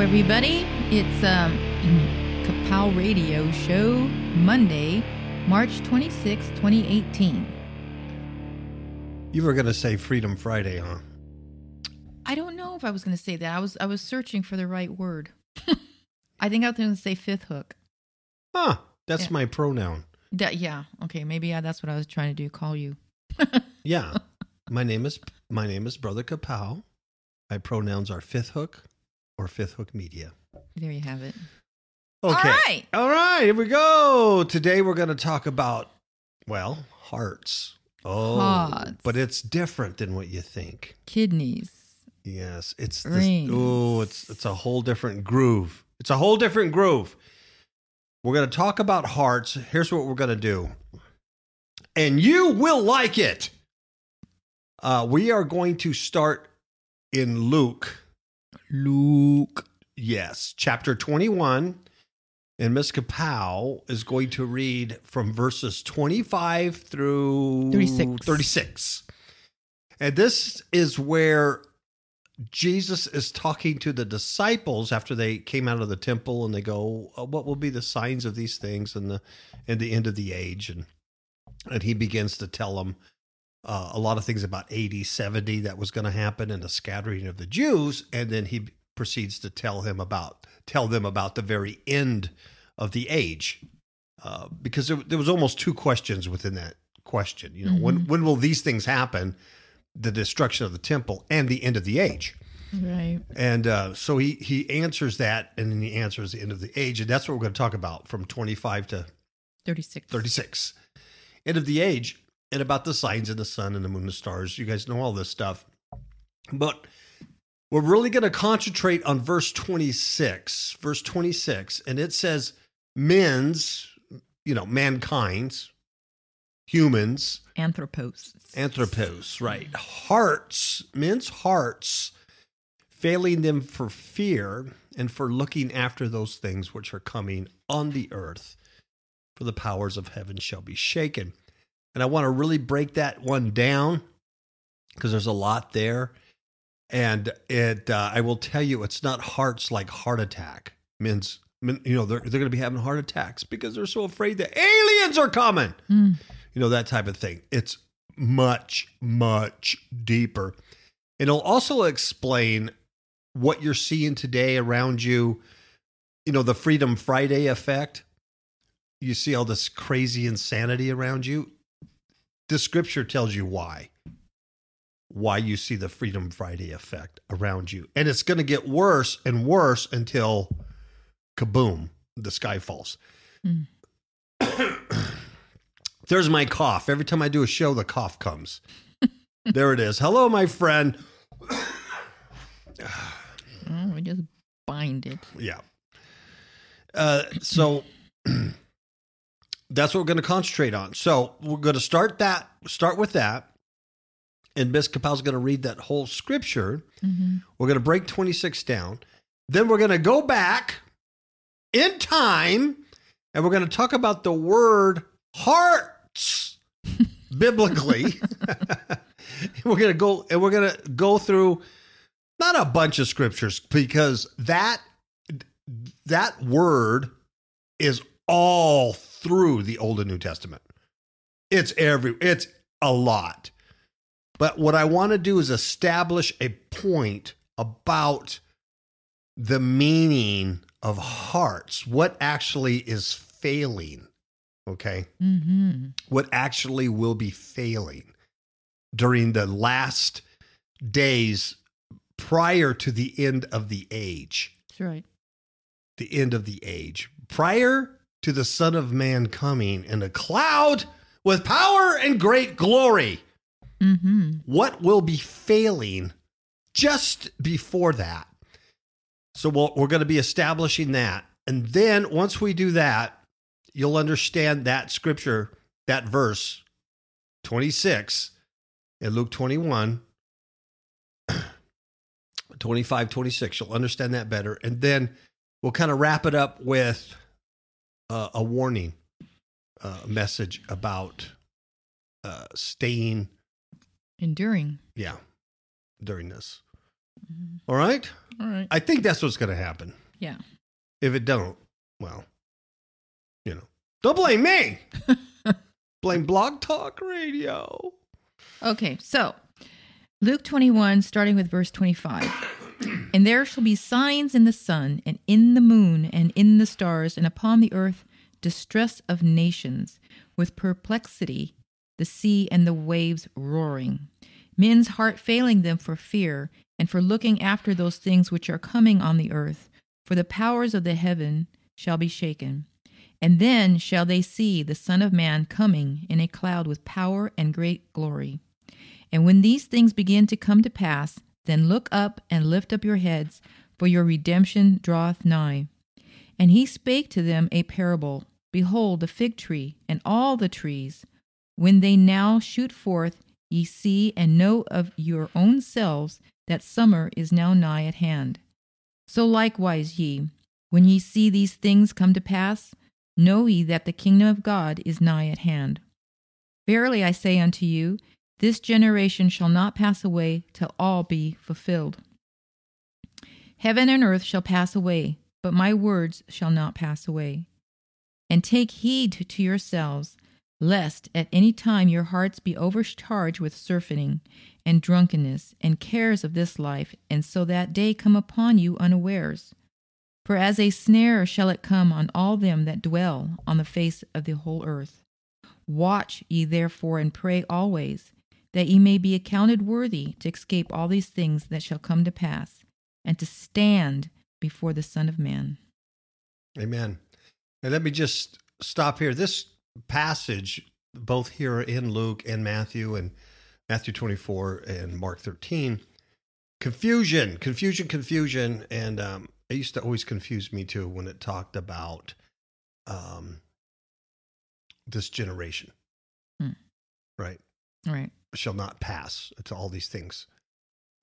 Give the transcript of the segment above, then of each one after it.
everybody. It's um, Kapow Radio Show, Monday, March 26, 2018. You were going to say Freedom Friday, huh? I don't know if I was going to say that. I was I was searching for the right word. I think I was going to say fifth hook. Huh. That's Yeah. my pronoun. That, yeah. Okay. Maybe yeah, that's what I was trying to do. Call you. Yeah. my name is my name is Brother Kapow. My pronouns are fifth hook or fifth hook media. There you have it. Okay. All right. All right, here we go. Today we're going to talk about well, hearts. Oh, Hearts. but it's different than what you think. Kidneys. Yes, it's this, oh, it's it's a whole different groove. It's a whole different groove. We're going to talk about hearts. Here's what we're going to do, and you will like it. Uh, we are going to start in Luke. Luke. Yes, chapter 21. And Miss Kapow is going to read from verses 25 through 36. 36. And this is where Jesus is talking to the disciples after they came out of the temple and they go, "Uh, What will be the signs of these things in the in the end of the age? And and he begins to tell them uh, a lot of things about 80, 70 that was going to happen and the scattering of the Jews. And then he proceeds to tell him about tell them about the very end of the age, uh, because there, there was almost two questions within that question. You know, when when will these things happen? The destruction of the temple and the end of the age. Right. And uh, so he he answers that, and then he answers the end of the age, and that's what we're going to talk about from twenty five to 36. 36. End of the age, and about the signs of the sun and the moon and the stars. You guys know all this stuff. But we're really going to concentrate on verse 26. Verse 26, and it says, men's, you know, mankind's, humans, Anthropos. anthropos, right? Hearts, men's hearts, failing them for fear and for looking after those things which are coming on the earth, for the powers of heaven shall be shaken. And I want to really break that one down because there's a lot there. And it, uh, I will tell you, it's not hearts like heart attack. Men's, men, you know, they're, they're going to be having heart attacks because they're so afraid that aliens are coming Mm. you know that type of thing it's much much deeper it'll also explain what you're seeing today around you you know the freedom friday effect you see all this crazy insanity around you the scripture tells you why. Why you see the freedom friday effect around you. And it's going to get worse and worse until kaboom the sky falls. Mm. there's my cough. Every time i do a show the cough comes. There it is. Hello my friend. Oh, we just bind it. yeah. Uh, so that's what we're going to concentrate on so we're going to start that start with that and miss Kapow's going to read that whole scripture hmm We're going to break 26 down. Then we're going to go back in time and we're going to talk about the word hearts biblically. we're going to go and we're going to go through not a bunch of scriptures because that that word is all through the Old and New Testament. It's every it's a lot. But what I want to do is establish a point about the meaning of hearts, what actually is failing, okay? hmm What actually will be failing during the last days prior to the end of the age. That's right. The end of the age. Prior to the Son of Man coming in a cloud with power and great glory hmm what will be failing just before that. So we'll, we're going to be establishing that. And then once we do that, you'll understand that scripture, that verse 26 in Luke 21, 25, 26. You'll understand that better. And then we'll kind of wrap it up with uh, a warning uh, message about uh, staying Enduring. yeah during this All right? All right. I think that's what's going to happen. Yeah. If it don't, well, you know, don't blame me. blame Blog Talk Radio. Okay, so Luke 21, starting with verse 25. And there shall be signs in the sun, and in the moon, and in the stars, and upon the earth distress of nations, with perplexity, the sea and the waves roaring. Men's heart failing them for fear, and for looking after those things which are coming on the earth. For the powers of the heaven shall be shaken. And then shall they see the Son of Man coming in a cloud with power and great glory. And when these things begin to come to pass, then look up and lift up your heads, for your redemption draweth nigh. And he spake to them a parable Behold, the fig tree and all the trees, when they now shoot forth, ye see and know of your own selves that summer is now nigh at hand. So likewise ye, when ye see these things come to pass, know ye that the kingdom of God is nigh at hand. Verily I say unto you, this generation shall not pass away till all be fulfilled. Heaven and earth shall pass away, but my words shall not pass away. And take heed to yourselves, lest at any time your hearts be overcharged with surfeiting and drunkenness and cares of this life, and so that day come upon you unawares. For as a snare shall it come on all them that dwell on the face of the whole earth. Watch ye therefore and pray always, that ye may be accounted worthy to escape all these things that shall come to pass, and to stand before the Son of Man. Amen. And let me just stop here. This passage, both here in Luke and Matthew, and Matthew 24 and Mark 13, confusion, confusion, confusion. And um, it used to always confuse me too when it talked about um, this generation, Hmm. right? Right. Shall not pass until all these things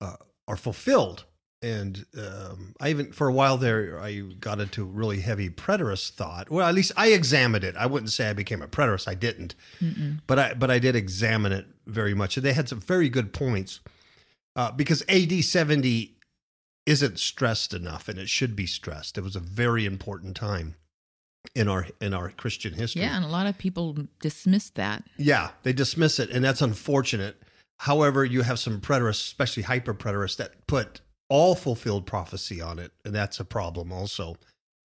uh, are fulfilled. And um, I even, for a while there, I got into really heavy preterist thought. Well, at least I examined it. I wouldn't say I became a preterist. I didn't, Mm-mm. but I but I did examine it very much, and they had some very good points. Uh, because AD seventy isn't stressed enough, and it should be stressed. It was a very important time in our in our Christian history. Yeah, and a lot of people dismiss that. Yeah, they dismiss it, and that's unfortunate. However, you have some preterists, especially hyper preterists, that put all fulfilled prophecy on it, and that's a problem also.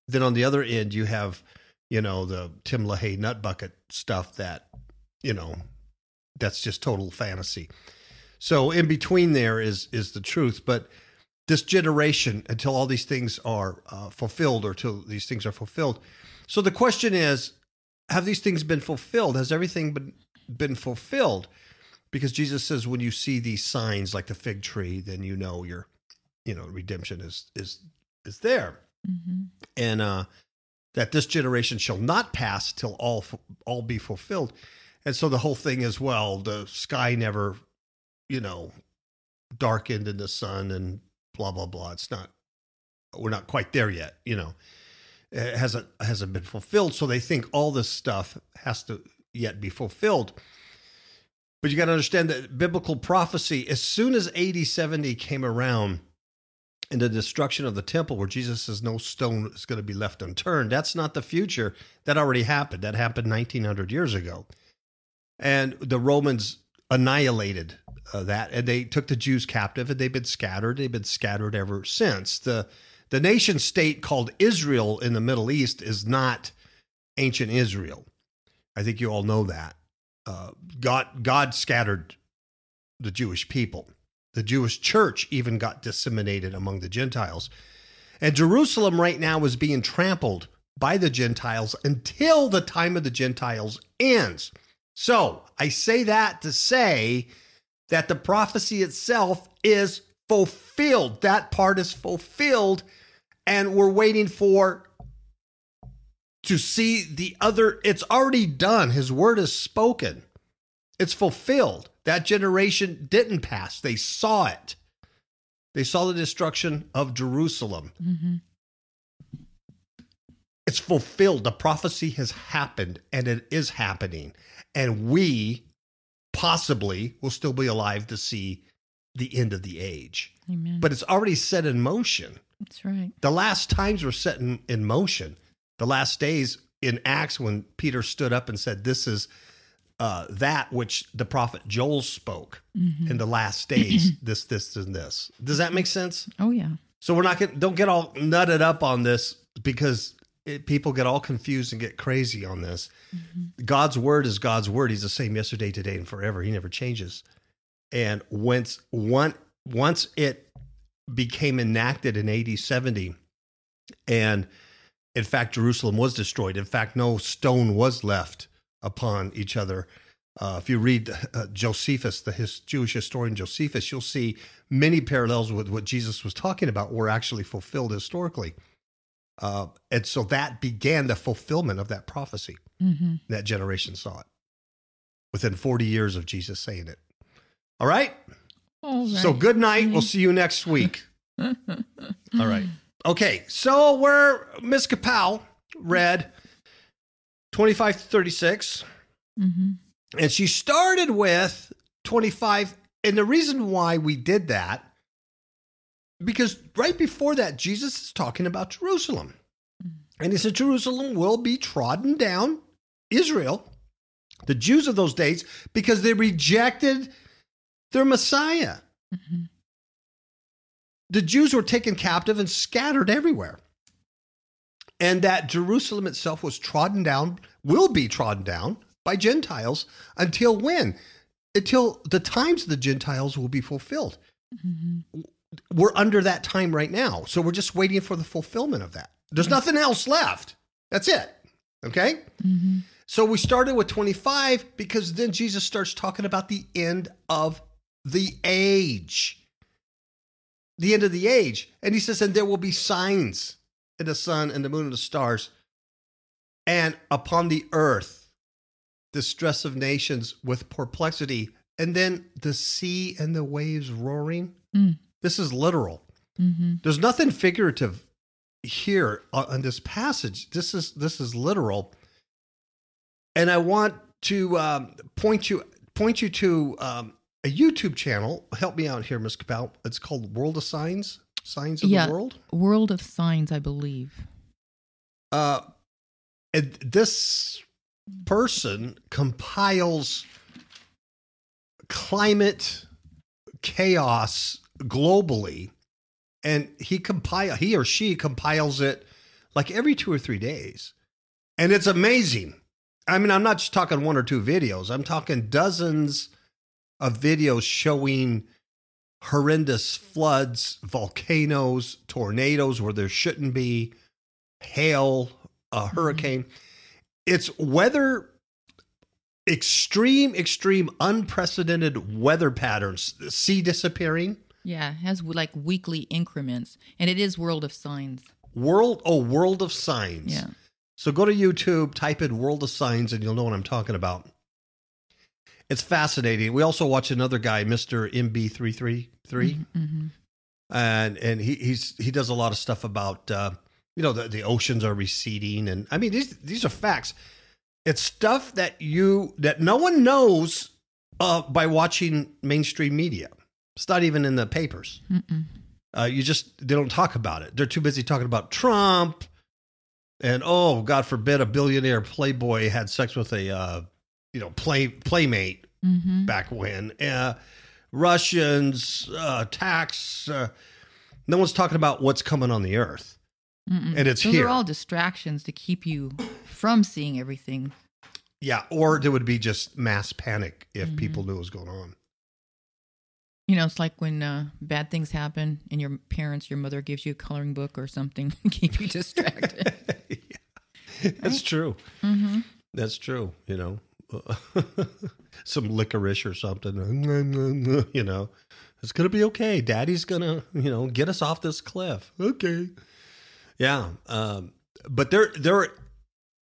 Then on the other end, you have, you know, the Tim LaHaye nut bucket stuff that, you know, that's just total fantasy. So in between there is is the truth, but this generation until all these things are uh, fulfilled or till these things are fulfilled. So the question is, have these things been fulfilled? Has everything been been fulfilled? Because Jesus says, when you see these signs like the fig tree, then you know your, you know, redemption is is is there, hmm and uh, that this generation shall not pass till all all be fulfilled. And so the whole thing is, well, the sky never, you know, darkened in the sun and blah blah blah. It's not, we're not quite there yet, you know. Hasn't hasn't been fulfilled, so they think all this stuff has to yet be fulfilled. But you got to understand that biblical prophecy, as soon as AD 70 came around and the destruction of the temple, where Jesus says no stone is going to be left unturned, that's not the future. That already happened. That happened 1900 years ago. And the Romans annihilated uh, that and they took the Jews captive and they've been scattered. They've been scattered ever since. The, the nation state called Israel in the Middle East is not ancient Israel. I think you all know that. Uh, God, God scattered the Jewish people. The Jewish church even got disseminated among the Gentiles. And Jerusalem right now is being trampled by the Gentiles until the time of the Gentiles ends. So I say that to say that the prophecy itself is fulfilled. That part is fulfilled. And we're waiting for to see the other. It's already done. His word is spoken. It's fulfilled. That generation didn't pass. They saw it. They saw the destruction of Jerusalem. hmm It's fulfilled. The prophecy has happened and it is happening. And we possibly will still be alive to see the end of the age. Amen. But it's already set in motion. That's right. The last times were set in, in motion. The last days in Acts when Peter stood up and said, This is uh, that which the prophet Joel spoke in the last days, this, this, and this. Does that make sense? Oh yeah. So we're not going don't get all nutted up on this because it, people get all confused and get crazy on this. God's word is God's word. He's the same yesterday, today, and forever. He never changes. And once one once it became enacted in AD 70, and in fact Jerusalem was destroyed. In fact, no stone was left upon each other. Uh, if you read uh, Josephus, the his Jewish historian Josephus, you'll see many parallels with what Jesus was talking about were actually fulfilled historically. Uh, and so that began the fulfillment of that prophecy. Mm-hmm. That generation saw it within 40 years of Jesus saying it. All right? All right. So good night. We'll see you next week. All right. Okay. So where Miss Kapow read 25 to 36, Mm-hmm. and she started with 25. And the reason why we did that, because right before that, Jesus is talking about Jerusalem. And he said, Jerusalem will be trodden down, Israel, the Jews of those days, because they rejected their Messiah. Mm-hmm. The Jews were taken captive and scattered everywhere. And that Jerusalem itself was trodden down, will be trodden down by Gentiles until when? Until the times of the Gentiles will be fulfilled. Mm-hmm. We're under that time right now. So we're just waiting for the fulfillment of that. There's nothing else left. That's it. Okay? Mm-hmm. So we started with 25 because then Jesus starts talking about the end of the age. The end of the age. And he says, and there will be signs in the sun and the moon and the stars, and upon the earth, distress of nations with perplexity, and then the sea and the waves roaring. Mm. This is literal. Mm-hmm. There's nothing figurative here on this passage. This is this is literal, and I want to um, point you point you to um, a YouTube channel. Help me out here, Miss Capel. It's called World of Signs, Signs of Yeah. the World. World of Signs, I believe. Uh, and this person compiles climate chaos globally, and he compile he or she compiles it like every two or three days, and it's amazing. I mean, I'm not just talking one or two videos. I'm talking dozens of videos showing horrendous floods, volcanoes, tornadoes where there shouldn't be, hail, a mm-hmm. hurricane. It's weather, extreme, extreme, unprecedented weather patterns, sea disappearing, Yeah, it has like weekly increments, and it is World of Signs. world, oh, world of signs. Yeah. So go to YouTube, type in World of Signs, and you'll know what I'm talking about. It's fascinating. We also watch another guy, Mr. MBB333, Mm-hmm. and and he he's he does a lot of stuff about uh, you know the, the oceans are receding, and I mean these these are facts. It's stuff that you that no one knows uh, by watching mainstream media. It's not even in the papers. Uh, you just they don't talk about it. They're too busy talking about Trump and oh, God forbid, a billionaire playboy had sex with a uh, you know play playmate Mm-hmm. back when. Uh, Russians uh, tax. Uh, no one's talking about what's coming on the earth, Mm-mm. and it's Those here. are all distractions to keep you from seeing everything. yeah, or there would be just mass panic if Mhm. people knew what was going on. You know, it's like when uh, bad things happen and your parents, your mother gives you a coloring book or something to keep you distracted. yeah. That's true. mm-hmm. That's true. You know, some licorice or something. You know, it's gonna be okay. Daddy's gonna, you know, get us off this cliff. Okay. Yeah. Um, but there, there,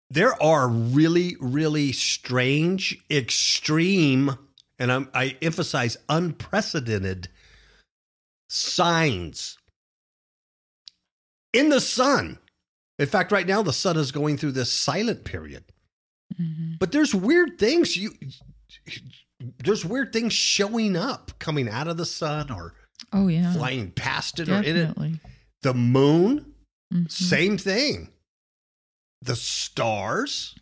there are really, really strange, extreme, and I'm, I emphasize unprecedented signs in the sun. In fact, right now the sun is going through this silent period. Mm-hmm. But there's weird things you there's weird things showing up coming out of the sun or Oh yeah. flying past it or in it. The moon, Mhm. same thing. The stars.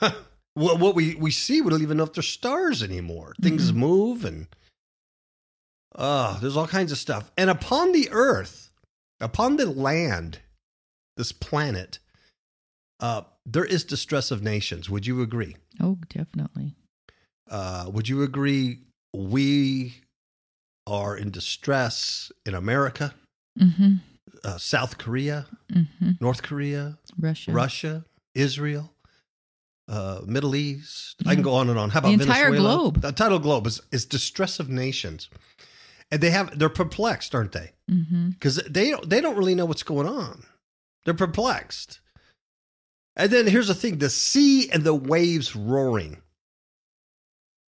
what what we, we see, we don't even know if they're stars anymore. Things Mhm. move and uh, there's all kinds of stuff. And upon the earth, upon the land, this planet, uh, there is distress of nations. Would you agree? Oh, definitely. Uh, would you agree we are in distress in America, Mm-hmm. uh, South Korea, Mm-hmm. North Korea, Russia. Russia, Israel, uh, Middle East. I can go on and on. How about The entire Venezuela? globe. The entire globe is, is distress of nations, and they have they're perplexed, aren't they? Mm-hmm. Because they don't- they don't really know what's going on. They're perplexed. And then here's the thing: the sea and the waves roaring.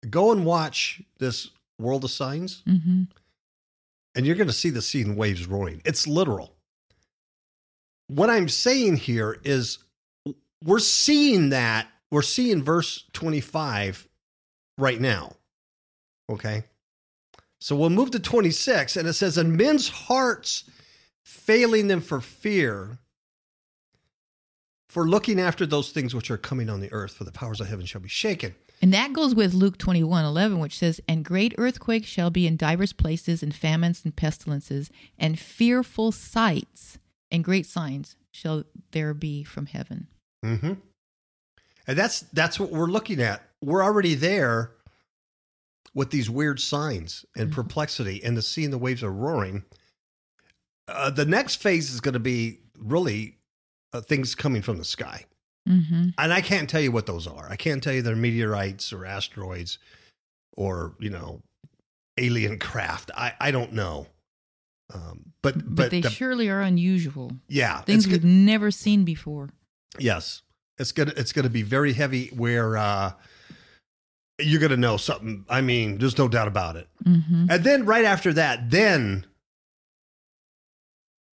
Go and watch this World of Signs, Mm-hmm. and you're going to see the sea and waves roaring. It's literal. What I'm saying here is we're seeing that. We're seeing verse 25 right now. Okay. So we'll move to 26, and it says, And men's hearts failing them for fear, for looking after those things which are coming on the earth, for the powers of heaven shall be shaken. And that goes with Luke twenty one eleven, which says, And great earthquakes shall be in divers places, and famines and pestilences, and fearful sights, and great signs shall there be from heaven. Mm-hmm. And that's that's what we're looking at. We're already there with these weird signs and Mhm. perplexity, and the sea and the waves are roaring. Uh, the next phase is going to be really uh, things coming from the sky, Mm-hmm. and I can't tell you what those are. I can't tell you they're meteorites or asteroids or you know alien craft. I I don't know. Um, but But, but, they the- surely are unusual. yeah, Things we've never seen before. Yes, it's gonna it's gonna be very heavy. Where uh, you're gonna know something. I mean, there's no doubt about it. Mm-hmm. And then right after that, then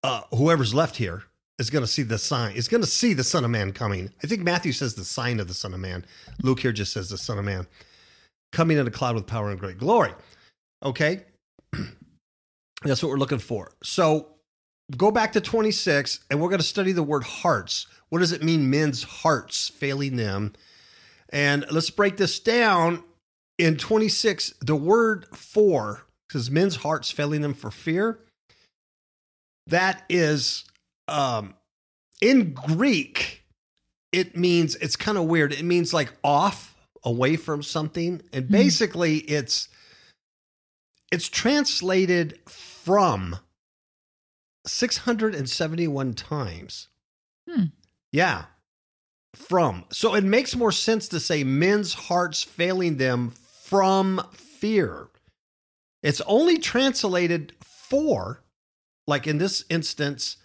uh, whoever's left here is gonna see the sign. Is gonna see the Son of Man coming. I think Matthew says the sign of the Son of Man. Luke here just says the Son of Man coming in a cloud with power and great glory. Okay, that's what we're looking for. So go back to 26 and we're going to study the word hearts. What does it mean, men's hearts failing them? And let's break this down. In 26, the word for says men's hearts failing them for fear. That is, um, in Greek, it means, it's kind of weird. It means like off, away from something. And Hmm. basically, it's, it's translated from 671 times. Hmm. Yeah. From. So it makes more sense to say men's hearts failing them from fear. It's only translated for, like in this instance,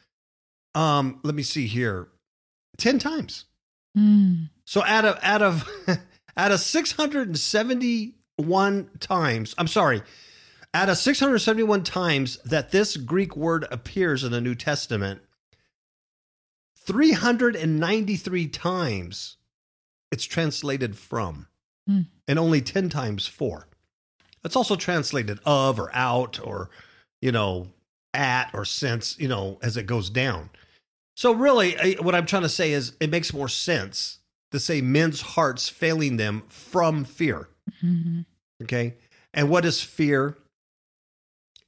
um, let me see here, 10 times. Mm. So out of out of out of 671 times, I'm sorry, out of 671 times that this Greek word appears in the New Testament, 393 times it's translated from, Hmm. and only 10 times for. It's also translated of or out or, you know, at or since, you know, as it goes down. So, really, I- what I'm trying to say is it makes more sense to say men's hearts failing them from fear. hmm Okay. And what is fear?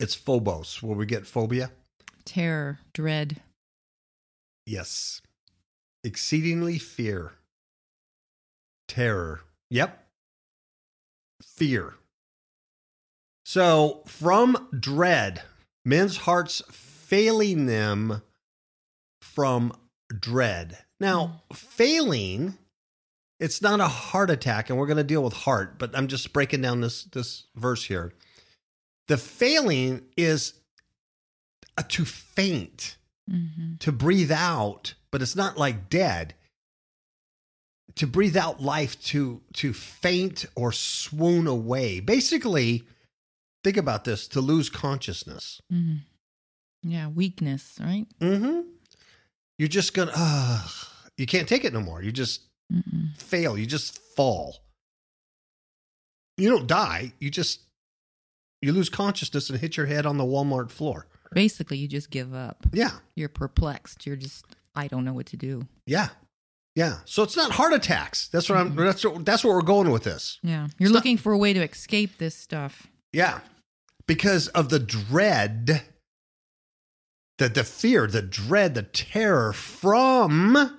It's phobos, where we get phobia. Terror, dread. Yes. Exceedingly fear. Terror. Yep. Fear. So, from dread, men's hearts failing them from dread. Now, failing, it's not a heart attack, and we're going to deal with heart, but I'm just breaking down this this verse here. The failing is uh, to faint hmm to breathe out, but it's not like dead. To breathe out life, to to faint or swoon away. Basically, think about this: to lose consciousness. hmm Yeah, weakness, right? Mm-hmm. You're just gonna, uh, you can't take it no more. You just Mm-mm. fail. You just fall. You don't die. You just you lose consciousness and hit your head on the Walmart floor. Basically, you just give up. Yeah. You're perplexed. You're just, I don't know what to do. Yeah. Yeah. So it's not heart attacks. That's what I'm that's what, that's what we're going with this. Yeah. You're It's not- looking for a way to escape this stuff. Yeah. Because of the dread, the, the fear, the dread, the terror from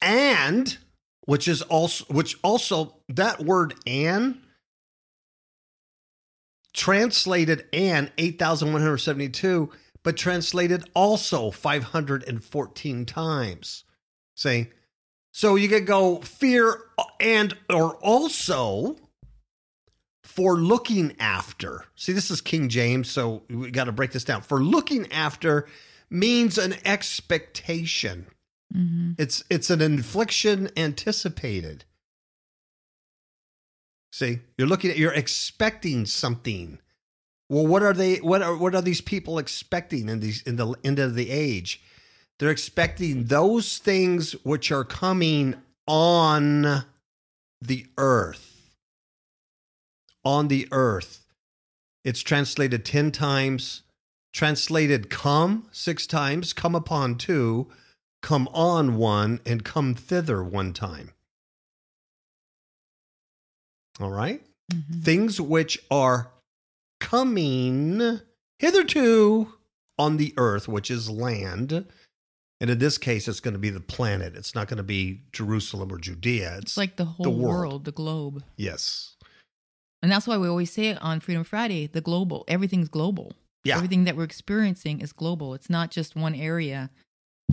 and which is also which also that word and translated and 8172 but translated also 514 times. Saying so you could go fear and or also for looking after. See, this is King James, so we got to break this down. For looking after means an expectation. hmm It's it's an infliction anticipated. See, you're looking at you're expecting something. Well, what are they what are what are these people expecting in these in the end of the age? They're expecting those things which are coming on the earth. On the earth. It's translated 10 times, translated come 6 times, come upon 2, come on one and come thither one time. All right? hmm Things which are coming hitherto on the earth, which is land. And in this case, it's going to be the planet. It's not going to be Jerusalem or Judea. It's It's like the whole the world. world, the globe. yes. And that's why we always say it on Freedom Friday the global. Everything's global. Yeah. Everything that we're experiencing is global. It's not just one area,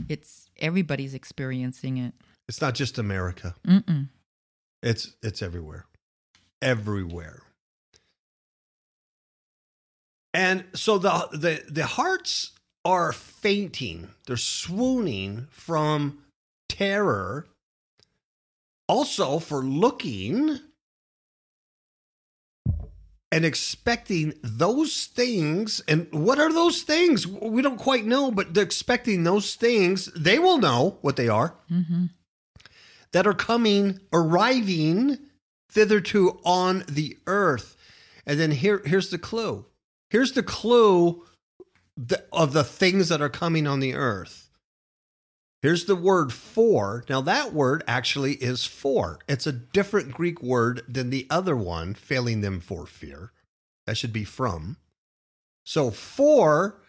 it's everybody's experiencing it. It's not just America. Mm-mm. It's it's everywhere. Everywhere. And so the the the hearts are fainting. They're swooning from terror. Also for looking and expecting those things. And what are those things? We don't quite know, but they're expecting those things. They will know what they are hmm that are coming, arriving thitherto on the earth. And then here, here's the clue. Here's the clue th- of the things that are coming on the earth. Here's the word for. Now, that word actually is for. It's a different Greek word than the other one, failing them for fear. That should be from. So, for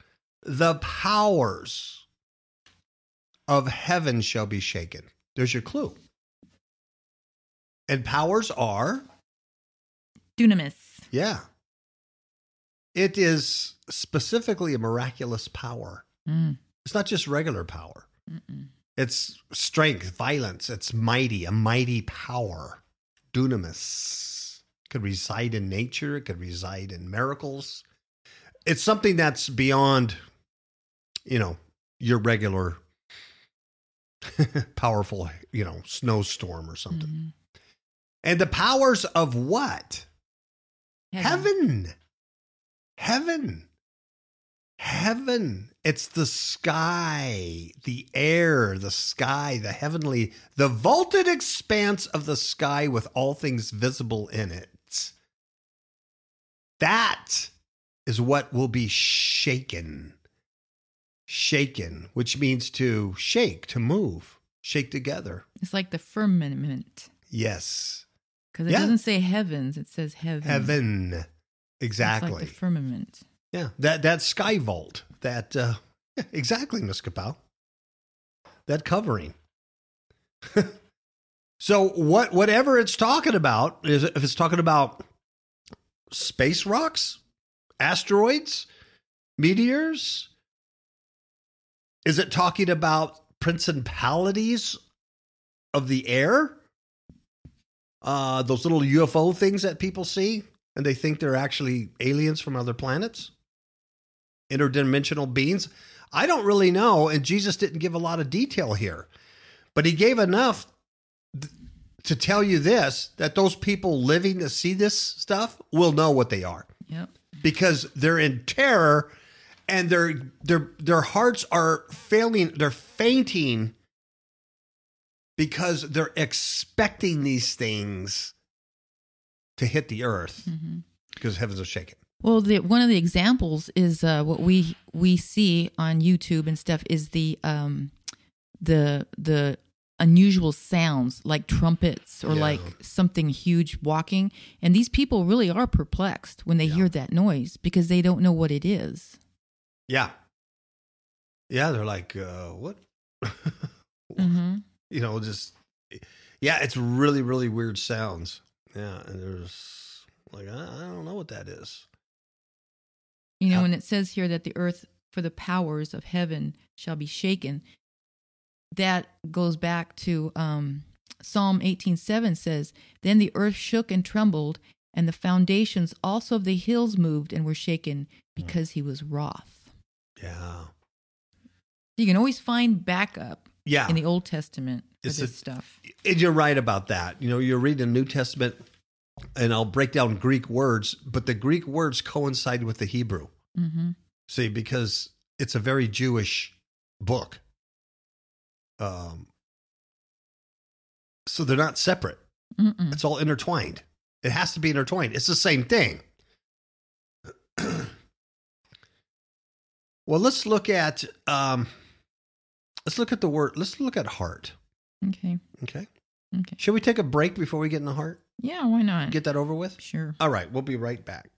the powers of heaven shall be shaken. There's your clue. And powers are, Dunamis. yeah. It is specifically a miraculous power. Mm. It's not just regular power. Mm-mm. It's strength, violence. It's mighty, a mighty power. Dunamis. It could reside in nature. It could reside in miracles. It's something that's beyond, you know, your regular powerful, you know, snowstorm or something. Mhm. And the powers of what? Heaven. Heaven. Heaven. Heaven. It's the sky, the air, the sky, the heavenly, the vaulted expanse of the sky with all things visible in it. That is what will be shaken. Shaken, which means to shake, to move, shake together. It's like the firmament. Yes. Because it Yeah. doesn't say heavens, it says heaven. Heaven. It's Exactly. like the firmament. Yeah, that that sky vault, that uh, exactly, Miss Kapow. That covering. so what? Whatever it's talking about is if it's talking about space rocks, asteroids, meteors. Is it talking about principalities of the air? Uh, those little UFO things that people see and they think they're actually aliens from other planets, interdimensional beings. I don't really know, and Jesus didn't give a lot of detail here, but he gave enough th- to tell you this that those people living to see this stuff will know what they are Yep. because they're in terror and their their their hearts are failing they're fainting because they're expecting these things to hit the earth hmm because heavens are shaken. Well, the, one of the examples is uh, what we we see on YouTube and stuff is the um, the the unusual sounds like trumpets or Yeah. like something huge walking, and these people really are perplexed when they Yeah. hear that noise because they don't know what it is. Yeah. Yeah, they're like, uh, what? Mm-hmm. you know, just yeah, it's really, really weird sounds. Yeah, and there's like I, I don't know what that is. You know, when it says here that the earth for the powers of heaven shall be shaken, that goes back to um, Psalm 18:7 says, "Then the earth shook and trembled, and the foundations also of the hills moved and were shaken because he was wroth." Yeah, You can always find backup yeah, in the Old Testament for It's this a- stuff. and you're right about that. You know, you're reading the New Testament, and I'll break down Greek words, but the Greek words coincide with the Hebrew. Hmm See, because it's a very Jewish book. Um, so they're not separate. Mm-mm. It's all intertwined. It has to be intertwined. It's the same thing. well, let's look at um, let's look at the word. Let's look at heart. Okay. Okay. Okay. Should we take a break before we get in the heart? Yeah. Why not? Get that over with. sure. All right, we'll be right back.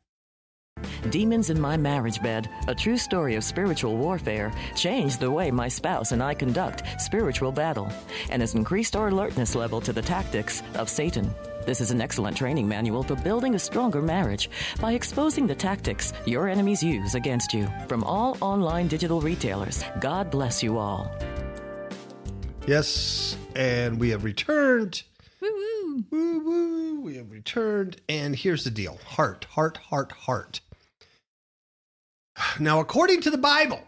Demons in My Marriage Bed, a true story of spiritual warfare, changed the way my spouse and I conduct spiritual battle and has increased our alertness level to the tactics of Satan. This is an excellent training manual for building a stronger marriage by exposing the tactics your enemies use against you from all online digital retailers. God bless you all. Yes, and we have returned. Woo woo. Woo woo. We have returned, and here's the deal: heart, heart, heart, heart. Now, according to the Bible,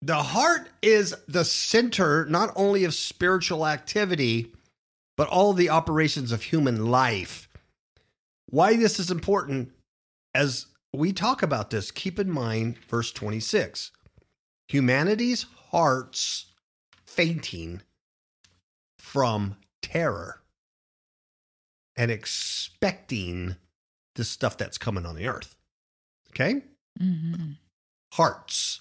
the heart is the center not only of spiritual activity, but all the operations of human life. Why this is important, as we talk about this, keep in mind verse 26 humanity's hearts fainting from terror and expecting the stuff that's coming on the earth. Okay? Hmm Hearts.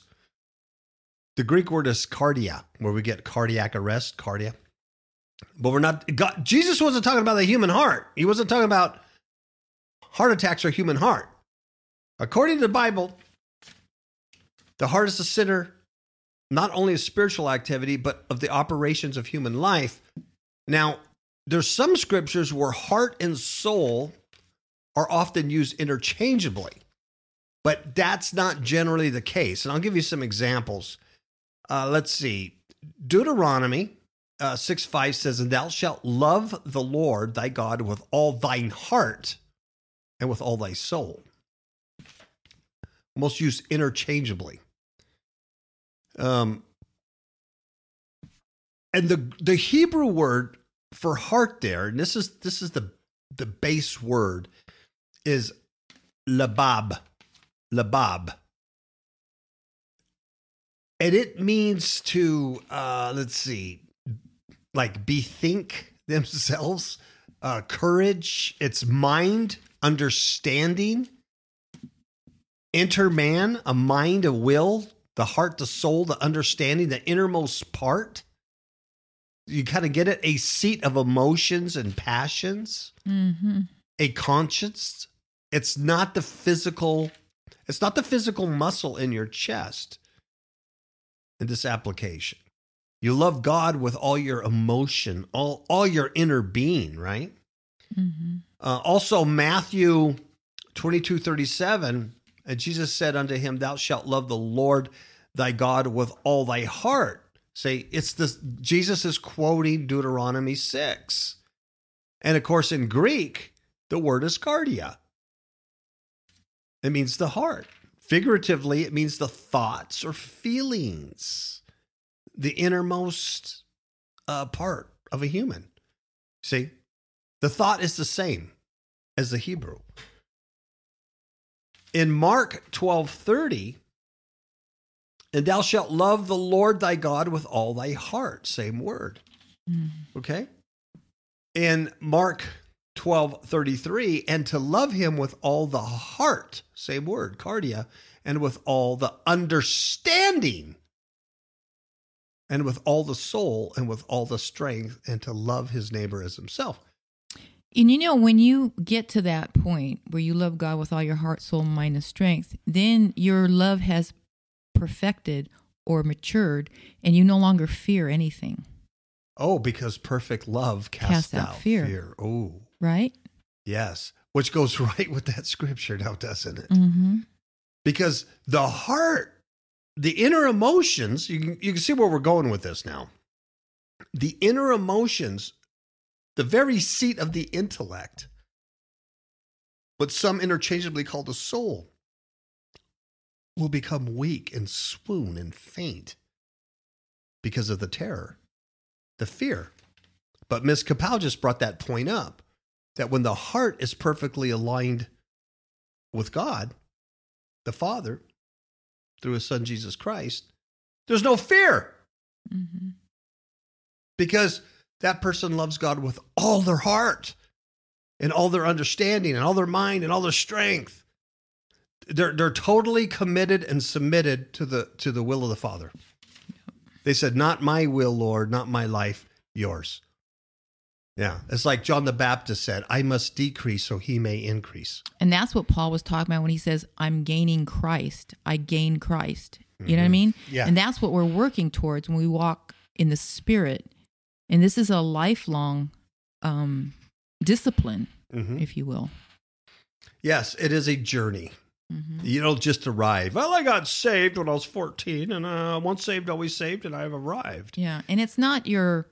The Greek word is cardia, where we get cardiac arrest, cardia. But we're not, God, Jesus wasn't talking about the human heart. He wasn't talking about heart attacks or human heart. According to the Bible, the heart is the center not only of spiritual activity, but of the operations of human life. Now, there's some scriptures where heart and soul are often used interchangeably, but that's not generally the case. And I'll give you some examples. Uh, let's see. Deuteronomy uh, 6 5 says, And thou shalt love the Lord thy God with all thine heart and with all thy soul. Most used interchangeably. Um, and the the Hebrew word for heart there, and this is this is the the base word, is labab, labab, and it means to uh, let's see, like bethink themselves, uh, courage. It's mind, understanding. Enter man, a mind, a will, the heart, the soul, the understanding, the innermost part. You kind of get it a seat of emotions and passions, hmm a conscience. It's not the physical, it's not the physical muscle in your chest in this application. You love God with all your emotion, all, all your inner being, right? hmm Uh, also, Matthew 22 37, and Jesus said unto him, Thou shalt love the Lord thy God with all thy heart. Say, it's this, Jesus is quoting Deuteronomy 6. And of course, in Greek, the word is cardia. It means the heart. Figuratively, it means the thoughts or feelings, the innermost uh, part of a human. See, the thought is the same as the Hebrew. In Mark 12:30, and thou shalt love the Lord thy God with all thy heart, same word. hmm Okay? In Mark 12:33 and to love him with all the heart, same word, cardia, and with all the understanding and with all the soul and with all the strength and to love his neighbor as himself. And you know, when you get to that point where you love God with all your heart, soul, mind, and strength, then your love has perfected or matured, and you no longer fear anything, Oh, because perfect love casts, Casts out out, fear. fear. Oh, right? yes. Which goes right with that scripture now, doesn't it? Mm-hmm. because the heart, the inner emotions, you can, you can see where we're going with this now. The inner emotions, the very seat of the intellect, what some interchangeably call the soul, will become weak and swoon and faint because of the terror, the fear. But Miss Kapow just brought that point up that when the heart is perfectly aligned with God, the Father, through his Son Jesus Christ, there's no fear Mm-hmm. because that person loves God with all their heart and all their understanding and all their mind and all their strength. They're, they're totally committed and submitted to the, to the will of the Father. They said, Not my will, Lord, not my life, yours. Yeah. It's like John the Baptist said, I must decrease so he may increase. And that's what Paul was talking about when he says, I'm gaining Christ. I gain Christ. You know what I mean? Yeah. And that's what we're working towards when we walk in the Spirit. And this is a lifelong um, discipline, Mhm. if you will. Yes, it is a journey. hmm You don't just arrive. Well, I got saved when I was 14, and uh, once saved, always saved, and I've arrived. Yeah. And it's not your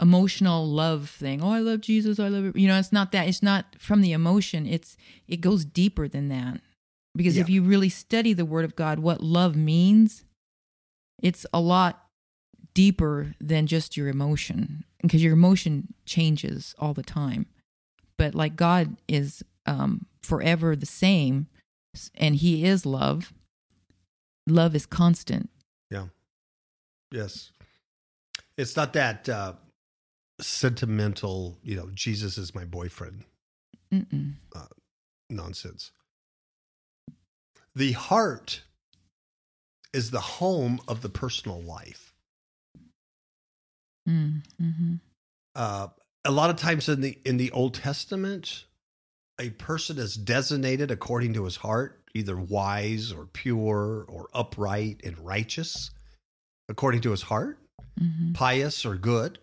emotional love thing. Oh, I love Jesus. I love it. You know, it's not that. It's not from the emotion. It's it goes deeper than that. Because if you really study the Word of God, what love means, it's a lot deeper than just your emotion. Because your emotion changes all the time. But like God is um, forever the same, and He is love. Love is constant. Yeah. Yes. It's not that uh, sentimental, you know, Jesus is my boyfriend Mm-mm. nonsense. The heart is the home of the personal life. Mm-hmm. uh, a lot of times in the in the Old Testament, a person is designated according to his heart, either wise or pure or upright and righteous, according to his heart, Mm-hmm. pious or good.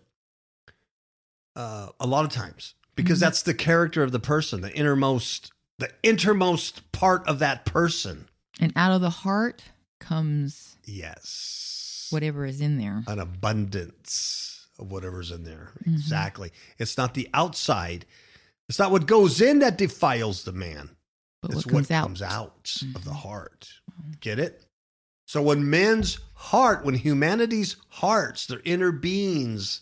Uh, a lot of times, because Mhm. that's the character of the person, the innermost, the innermost part of that person. And out of the heart comes Yes, whatever is in there. an abundance of whatever's in there. Mhm. Exactly. It's not the outside. It's not what goes in that defiles the man. But it's what comes out. comes out of the Mhm. heart. Get it? So when men's heart, when humanity's hearts, their inner beings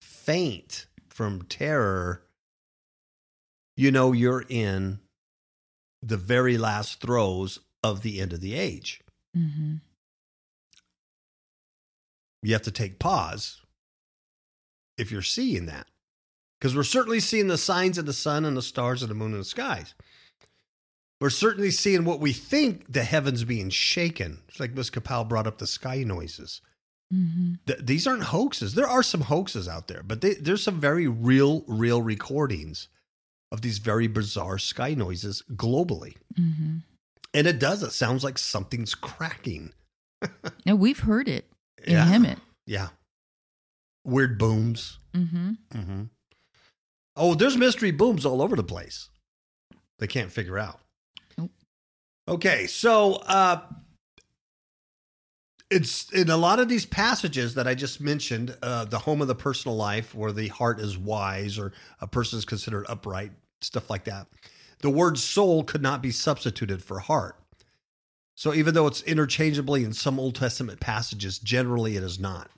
faint from terror, you know you're in the very last throes of the end of the age. Mm-hmm. you have to take pause if you're seeing that. Because we're certainly seeing the signs of the sun and the stars and the moon and the skies. We're certainly seeing what we think the heavens being shaken. It's like Ms. Kapow brought up the sky noises. Mm-hmm. Th- these aren't hoaxes. There are some hoaxes out there, but they, there's some very real, real recordings of these very bizarre sky noises globally. Mm-hmm. And it does. It sounds like something's cracking. No, we've heard it in Yeah. Hemet. Yeah. Weird booms. Mm-hmm. Mm-hmm. Oh, there's mystery booms all over the place. They can't figure out. Nope. Okay, so uh, it's in a lot of these passages that I just mentioned, uh, the home of the personal life, where the heart is wise or a person is considered upright, stuff like that. The word soul could not be substituted for heart. So even though it's interchangeably in some Old Testament passages, generally it is not.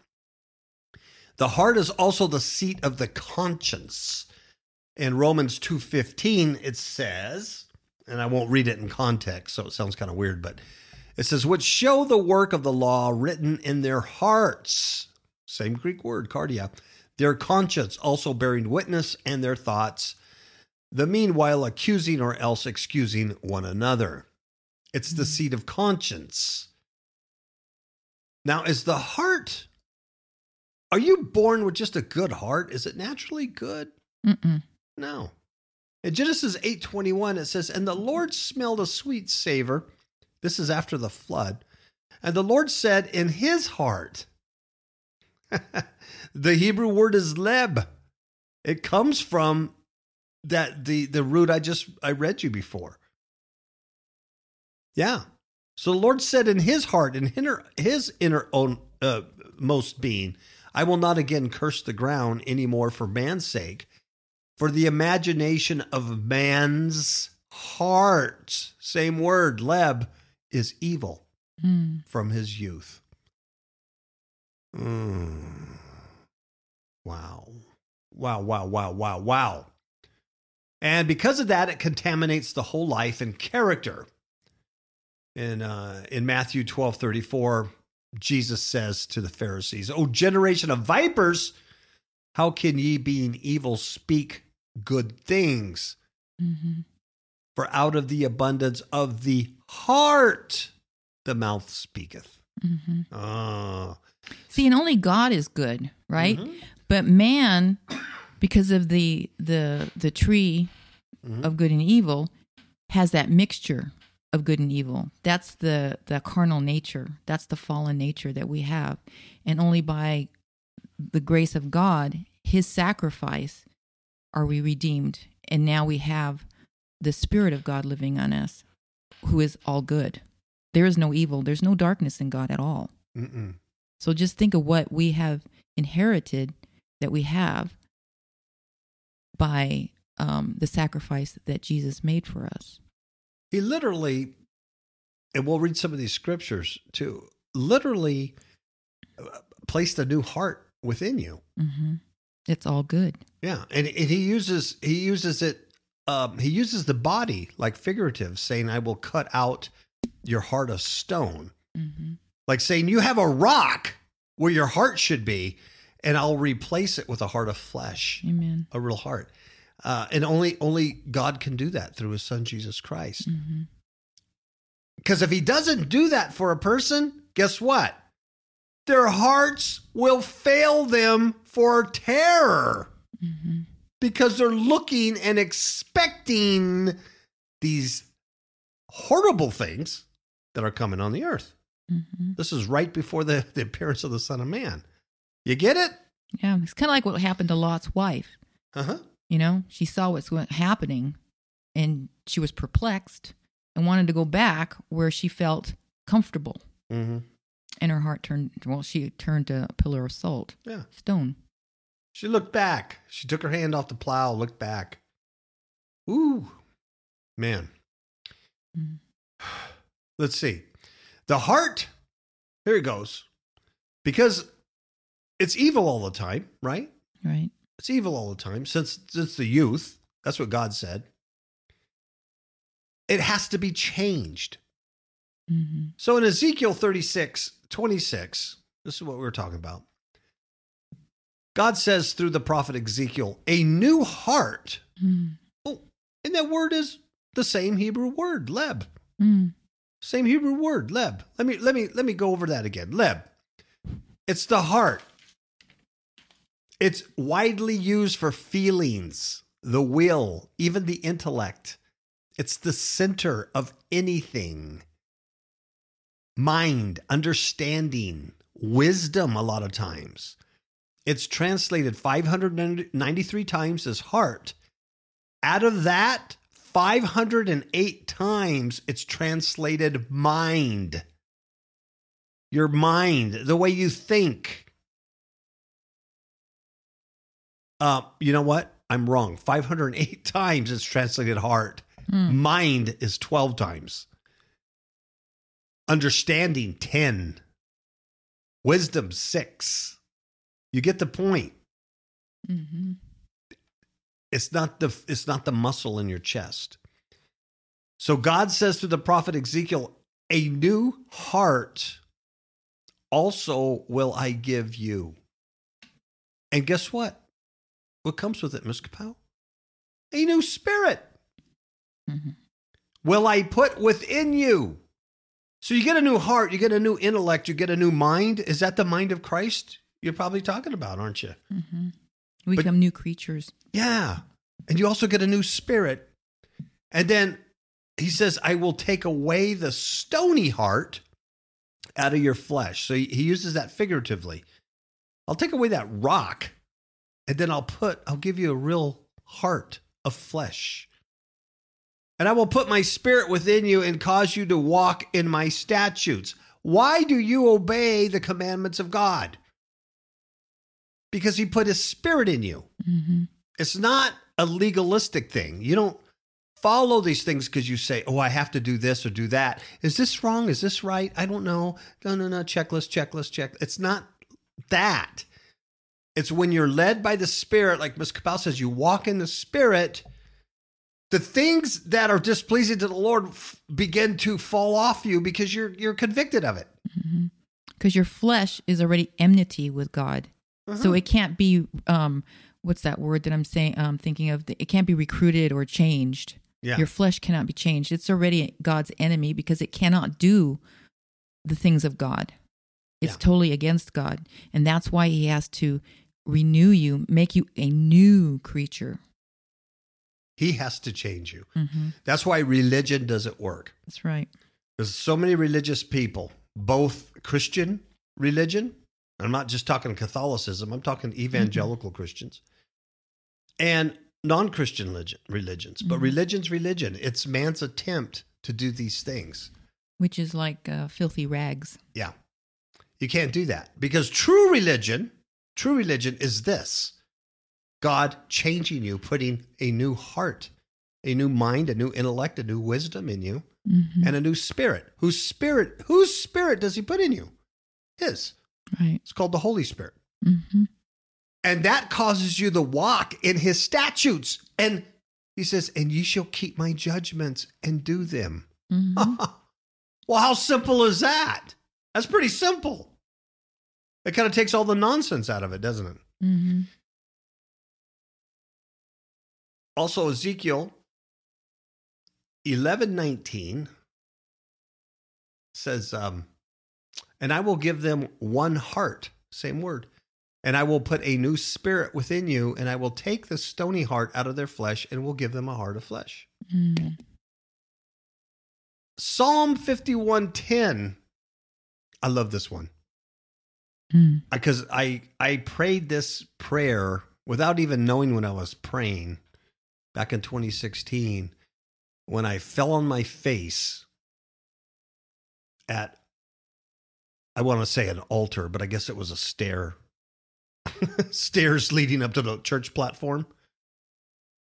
The heart is also the seat of the conscience. In Romans 2:15 it says, and I won't read it in context, so it sounds kind of weird, but it says which show the work of the law written in their hearts. Same Greek word, cardia. Their conscience also bearing witness and their thoughts the meanwhile accusing or else excusing one another. It's the Mhm. seat of conscience. Now, is the heart, are you born with just a good heart? Is it naturally good? Mm-mm. No. In Genesis 8:21 it says, "And the Lord smelled a sweet savor." This is after the flood. And the Lord said in his heart. the Hebrew word is leb. It comes from that the the root I just I read you before. Yeah. So the Lord said in his heart, in inner, his inner own uh, most being, I will not again curse the ground anymore for man's sake, for the imagination of man's heart, same word, leb, is evil Mm. from his youth. Mm. Wow. Wow, wow, wow, wow, wow. And because of that, it contaminates the whole life and character. In, uh, in Matthew twelve thirty four, Jesus says to the Pharisees, O generation of vipers, how can ye, being evil, speak good things? Mhm. For out of the abundance of the heart, the mouth speaketh. Mhm. Ah. See, and only God is good, right? Mhm. But man, because of the the the tree Mhm. of good and evil, has that mixture of good and evil. That's the the carnal nature. That's the fallen nature that we have, and only by the grace of God, His sacrifice, are we redeemed, and now we have the Spirit of God living on us, who is all good. There is no evil. There's no darkness in God at all. Mm-mm. So just think of what we have inherited that we have by um, the sacrifice that Jesus made for us. He literally, and we'll read some of these scriptures too, literally uh, placed a new heart within you. hmm It's all good. Yeah. And, and he uses, he uses it, um, he uses the body like figurative, saying, I will cut out your heart of stone. hmm Like saying, you have a rock where your heart should be, and I'll replace it with a heart of flesh. Amen. a real heart. Uh, and only only God can do that through his son Jesus Christ. Because if he doesn't do that for a person, guess what? Their hearts will fail them for terror hmm because they're looking and expecting these horrible things that are coming on the earth. hmm This is right before the, the appearance of the Son of Man. You get it? Yeah, it's kind of like what happened to Lot's wife. Uh huh. You know, she saw what's happening, and she was perplexed and wanted to go back where she felt comfortable, Mm-hmm. and her heart turned. Well, she turned to a pillar of salt, Yeah. stone. She looked back. She took her hand off the plow, looked back. Ooh, man. Mm. Let's see. The heart, here it goes. Because it's evil all the time, right? Right. It's evil all the time since since the youth. That's what God said. It has to be changed. hmm So in Ezekiel 36, 26, this is what we were talking about. God says through the prophet Ezekiel, a new heart. mm Oh, and that word is the same Hebrew word, leb. Mm. Same Hebrew word, leb. Let me let me let me go over that again. Leb. It's the heart. It's widely used for feelings, the will, even the intellect. It's the center of anything. Mind, understanding, wisdom, a lot of times. It's translated 593 times as heart. Out of that, 508 times it's translated mind. Your mind, the way you think. Uh, you know what? I'm wrong. 508 times it's translated heart. Mm. Mind is 12 times. Understanding 10. Wisdom 6. You get the point. hmm It's not the it's not the muscle in your chest. So God says to the prophet Ezekiel, "A new heart also will I give you." And guess what? What comes with it, Miss Capel? a new spirit Mhm. will I put within you. So you get a new heart, you get a new intellect, you get a new mind. Is that the mind of Christ you're probably talking about, aren't you? Mhm. We But- become new creatures. Yeah. And you also get a new spirit. And then he says, I will take away the stony heart out of your flesh. So he he uses that figuratively. I'll take away that rock and then I'll put, I'll give you a real heart of flesh. And I will put my spirit within you and cause you to walk in my statutes. Why do you obey the commandments of God? Because he put his spirit in you. hmm It's not a legalistic thing. You don't follow these things because you say, oh, I have to do this or do that. Is this wrong? Is this right? I don't know. No, no, no. Checklist, checklist, check. It's not that. It's when you're led by the Spirit, like Ms. Kapow says, you walk in the Spirit. The things that are displeasing to the Lord f- begin to fall off you because you're you're convicted of it. Because your flesh is already enmity with God, so it can't be. Um, what's that word that I'm saying? Um, thinking of it can't be recruited or changed. Yeah. Your flesh cannot be changed. It's already God's enemy because it cannot do the things of God. It's Yeah. totally against God, and that's why He has to renew you, make you a new creature. He has to change you. hmm That's why religion doesn't work. That's right. There's so many religious people, both Christian religion, I'm not just talking Catholicism, I'm talking evangelical Christians, and non Christian religion, religions. But Mhm. religion's religion. It's man's attempt to do these things. Which is like uh, filthy rags. Yeah. You can't do that because true religion, true religion is this God changing you, putting a new heart, a new mind, a new intellect, a new wisdom in you. hmm and a new spirit. Whose spirit? Whose spirit does he put in you? His. Right. It's called the Holy Spirit. hmm And that causes you to walk in his statutes. And he says, and ye shall keep my judgments and do them. hmm well, how simple is that? That's pretty simple. It kind of takes all the nonsense out of it, doesn't it? hmm Also, Ezekiel eleven nineteen says, um, and I will give them one heart, same word, and I will put a new spirit within you, and I will take the stony heart out of their flesh, and will give them a heart of flesh. mm Psalm fifty one ten. I love this one Mm. because I I prayed this prayer without even knowing when I was praying back in 2016 when I fell on my face at I want to say an altar, but I guess it was a stair stairs leading up to the church platform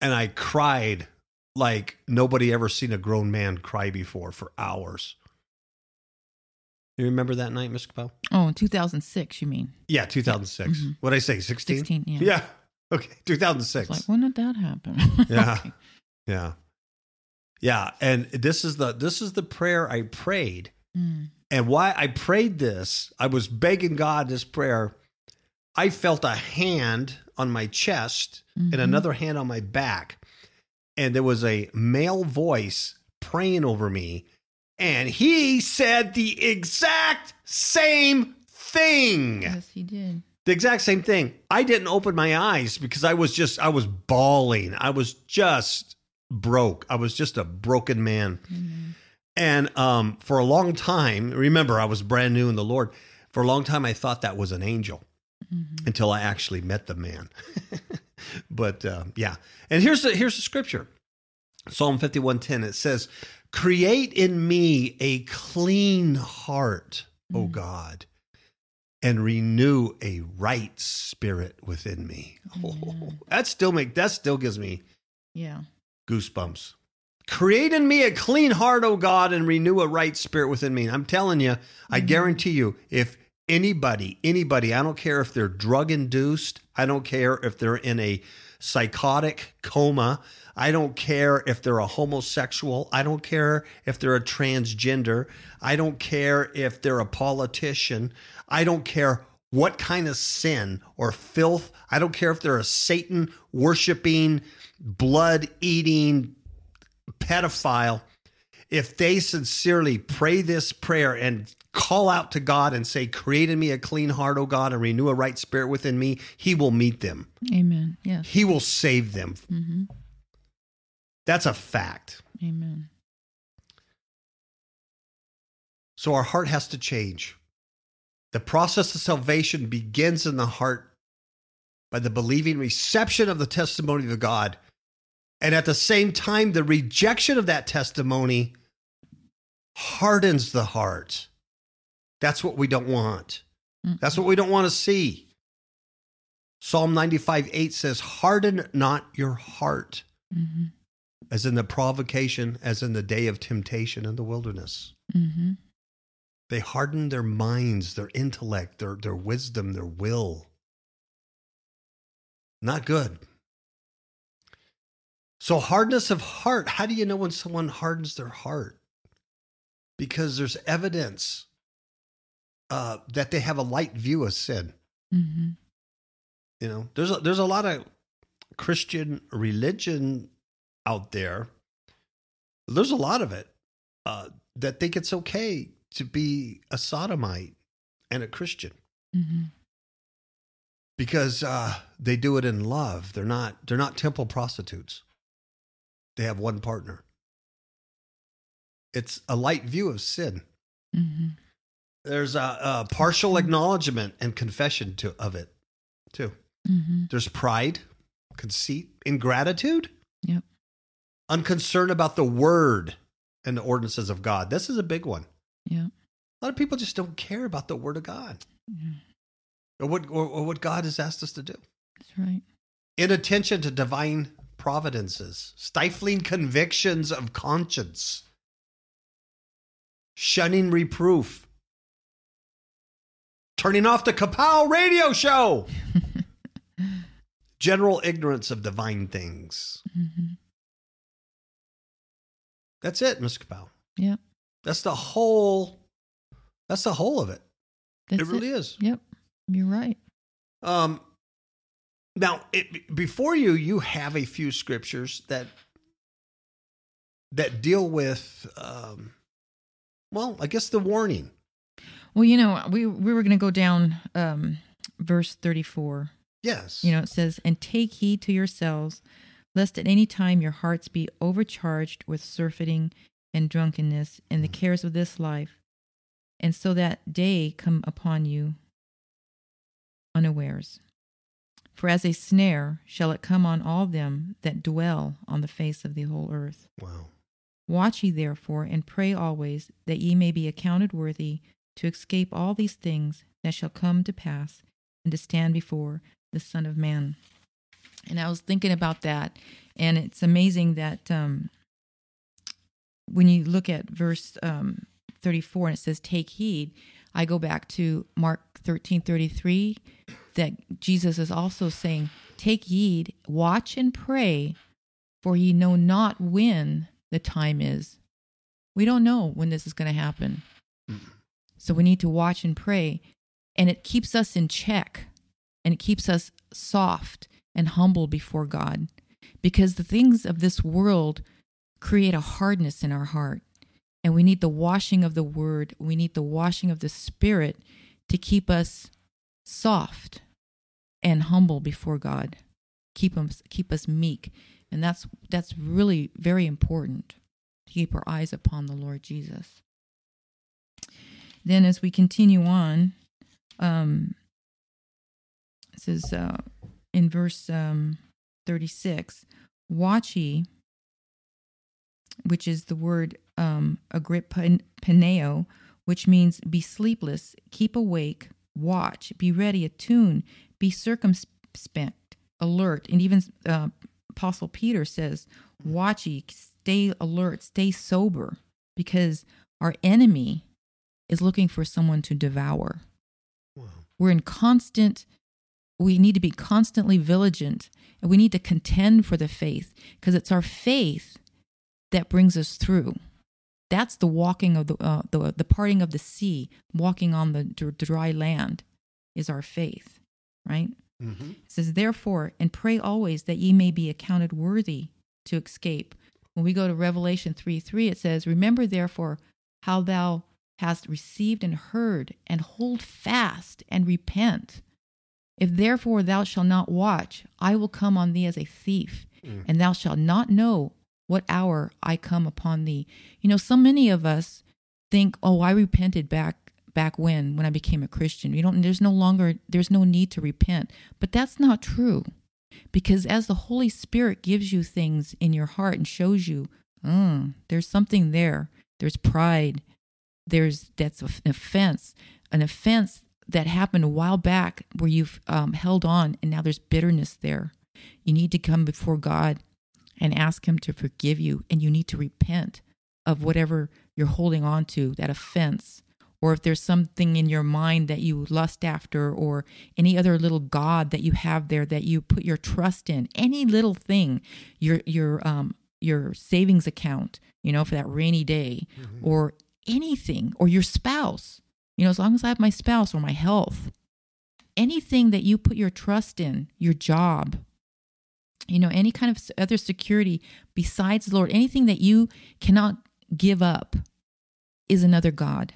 and I cried like nobody ever seen a grown man cry before for hours. You remember that night, Miss Capel? Oh, 2006, you mean? Yeah, 2006. Mhm. What did I say? 16? 16, yeah. Yeah. Okay. 2006. like, when did that happen? Yeah. Okay. yeah. Yeah, and this is the this is the prayer I prayed. Mm. And why I prayed this, I was begging God this prayer. I felt a hand on my chest and Mhm. another hand on my back. And there was a male voice praying over me. And he said the exact same thing. Yes, he did. The exact same thing. I didn't open my eyes because I was just, I was bawling. I was just broke. I was just a broken man. Amen. And um, for a long time, remember, I was brand new in the Lord. For a long time, I thought that was an angel Mhm. until I actually met the man. but uh, yeah, and here's the here's the scripture, Psalm fifty one ten. It says, "Create in me a clean heart, O Mm. God, and renew a right spirit within me." Amen. that still make that still gives me Yeah. goosebumps. Create in me a clean heart, O God, and renew a right spirit within me. I'm telling you, I Mhm. guarantee you, if anybody, anybody, I don't care if they're drug induced, I don't care if they're in a psychotic coma, I don't care if they're a homosexual, I don't care if they're a transgender, I don't care if they're a politician, I don't care what kind of sin or filth, I don't care if they're a Satan worshiping, blood eating pedophile, if they sincerely pray this prayer and call out to God and say, Create in me a clean heart, O God, and renew a right spirit within me, He will meet them. Amen. Yes. He will save them. hmm That's a fact. Amen. So our heart has to change. The process of salvation begins in the heart by the believing reception of the testimony of God. And at the same time, the rejection of that testimony hardens the heart. That's what we don't want. Mm. That's what we don't want to see. Psalm 95 8 says, Harden not your heart, hmm as in the provocation, as in the day of temptation in the wilderness. hmm They harden their minds, their intellect, their, their wisdom, their will. Not good. So, hardness of heart. How do you know when someone hardens their heart? Because there's evidence uh, that they have a light view of sin. hmm You know, there's a, there's a lot of Christian religion out there. There's a lot of it uh, that think it's okay to be a sodomite and a Christian hmm because uh, they do it in love. They're not they're not temple prostitutes. They have one partner. It's a light view of sin. hmm There's a, a partial acknowledgement and confession to of it too. hmm There's pride, conceit, ingratitude, Yep. unconcern about the word and the ordinances of God. This is a big one. Yeah. A lot of people just don't care about the word of God Yeah. or what or, or what God has asked us to do. That's right. Inattention to divine providences, stifling convictions of conscience, shunning reproof, turning off the Kapow radio show, general ignorance of divine things. hmm That's it, Mr. Kapow. Yeah. That's the whole. That's the whole of it. That's it really is. Yep. You're right. Um, now, it, before you, you have a few scriptures that that deal with, um, well, I guess the warning. Well, you know, we we were going to go down um, verse 34. Yes. You know, it says, "And take heed to yourselves, lest at any time your hearts be overcharged with surfeiting and drunkenness and the cares of this life, and so that day come upon you unawares. For as a snare shall it come on all them that dwell on the face of the whole earth. Wow. Watch ye therefore, and pray always, that ye may be accounted worthy to escape all these things that shall come to pass, and to stand before the Son of Man. And I was thinking about that, and it's amazing that um, when you look at verse um, 34 and it says, Take heed, I go back to Mark 13 33, that Jesus is also saying, Take heed, watch and pray, for ye know not when the time is. We don't know when this is going to happen. Mm-hmm. So we need to watch and pray. And it keeps us in check and it keeps us soft and humble before God because the things of this world create a hardness in our heart. And we need the washing of the word, we need the washing of the spirit to keep us soft and humble before God. Keep us keep us meek. And that's that's really very important to keep our eyes upon the Lord Jesus. Then as we continue on, um, it says uh, in verse um, 36, watch ye, which is the word um, which means be sleepless, keep awake, watch, be ready, attune, be circumspect, alert. And even uh, Apostle Peter says, watch ye, stay alert, stay sober, because our enemy is looking for someone to devour. Wow. We're in constant, we need to be constantly vigilant and we need to contend for the faith because it's our faith that brings us through. That's the walking of the, uh, the, the parting of the sea, walking on the dry land. is our faith, right? Mm-hmm. It says, Therefore, and pray always that ye may be accounted worthy to escape. When we go to Revelation 3 3, it says, Remember therefore how thou hast received and heard, and hold fast and repent. If therefore thou shalt not watch, I will come on thee as a thief, Mm. and thou shalt not know what hour I come upon thee. You know, so many of us think, "Oh, I repented back back when when I became a Christian." You don't. There's no longer. There's no need to repent. But that's not true, because as the Holy Spirit gives you things in your heart and shows you, mm, there's something there. There's pride. There's that's an offense. An offense that happened a while back where you've um, held on, and now there's bitterness there. You need to come before God and ask Him to forgive you, and you need to repent of whatever you're holding on to, that offense, or if there's something in your mind that you lust after, or any other little God that you have there that you put your trust in, any little thing, your your um your savings account, you know, for that rainy day, or anything, or your spouse, you know, as long as I have my spouse or my health, anything that you put your trust in, your job, you know, any kind of other security besides the Lord, anything that you cannot give up is another God.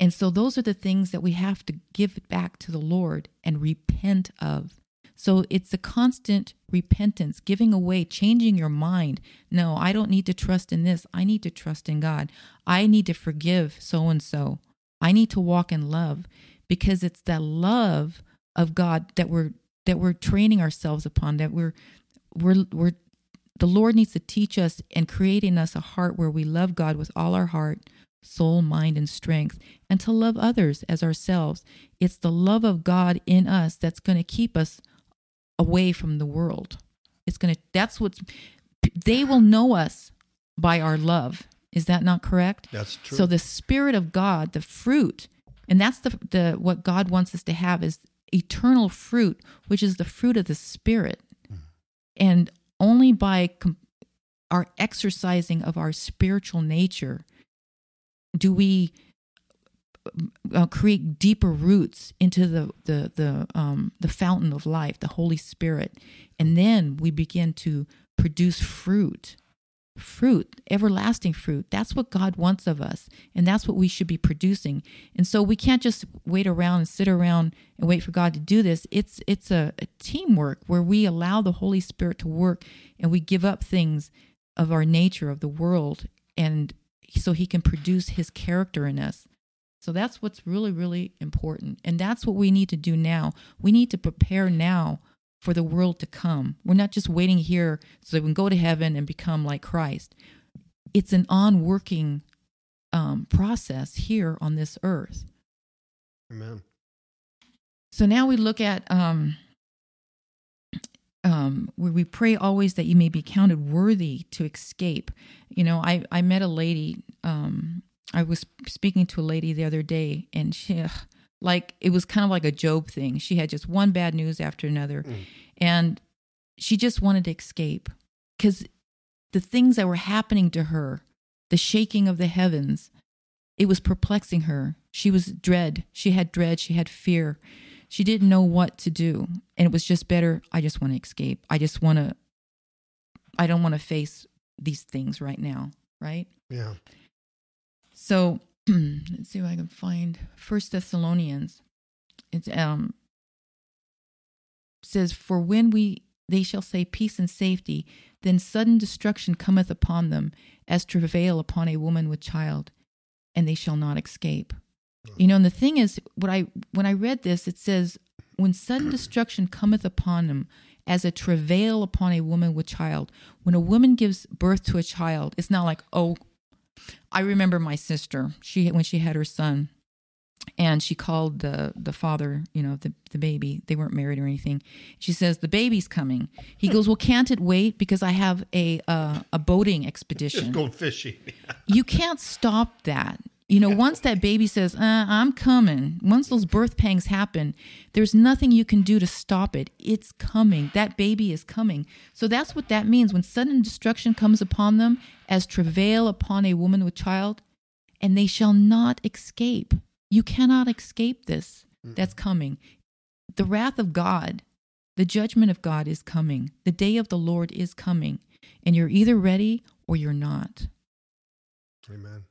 And so those are the things that we have to give back to the Lord and repent of. So it's a constant repentance, giving away, changing your mind. No, I don't need to trust in this. I need to trust in God. I need to forgive so and so. I need to walk in love because it's that love of God that we're that we're training ourselves upon that we're we're we're the Lord needs to teach us and create in us a heart where we love God with all our heart, soul, mind, and strength, and to love others as ourselves. It's the love of God in us that's going to keep us away from the world. It's going to, that's what's, they will know us by our love. Is that not correct? That's true. So the spirit of God, the fruit, and that's the the what God wants us to have is eternal fruit, which is the fruit of the spirit. Hmm. And only by com- our exercising of our spiritual nature do we uh, create deeper roots into the the the um the fountain of life, the Holy Spirit, and then we begin to produce fruit fruit, everlasting fruit. That's what God wants of us, and that's what we should be producing. And so we can't just wait around and sit around and wait for God to do this. It's it's a, a teamwork where we allow the Holy Spirit to work, and we give up things of our nature of the world, and so He can produce His character in us. So that's what's really really important, and that's what we need to do now. We need to prepare now for the world to come. We're not just waiting here so that we can go to heaven and become like Christ. It's an on working um, process here on this earth. Amen. So now we look at um, um, where we pray always that you may be counted worthy to escape. You know, I, I met a lady, um, I was speaking to a lady the other day, and she, ugh, like, it was kind of like a Job thing. She had just one bad news after another, Mm. and she just wanted to escape because the things that were happening to her, the shaking of the heavens, it was perplexing her. She was dread. She had dread. She had fear. She didn't know what to do. And it was just better. I just want to escape. I just want to, I don't want to face these things right now. Right. Yeah. So let's see if I can find First Thessalonians. It um, says, For when we they shall say peace and safety, then sudden destruction cometh upon them, as travail upon a woman with child, and they shall not escape. You know, and the thing is, what I when I read this, it says, When sudden destruction cometh upon them, as a travail upon a woman with child. When a woman gives birth to a child, it's not like, oh, I remember my sister. She when she had her son, and she called the the father, you know, the the baby. They weren't married or anything. She says the baby's coming. He goes, well, can't it wait because I have a uh, a boating expedition. Just going fishing. you can't stop that. You know, once that baby says, uh, "I'm coming," once those birth pangs happen, there's nothing you can do to stop it. It's coming. That baby is coming. So that's what that means. When sudden destruction comes upon them, as travail upon a woman with child, and they shall not escape. You cannot escape this. that's coming. The wrath of God, the judgment of God is coming. The day of the Lord is coming. And you're either ready or you're not. Amen.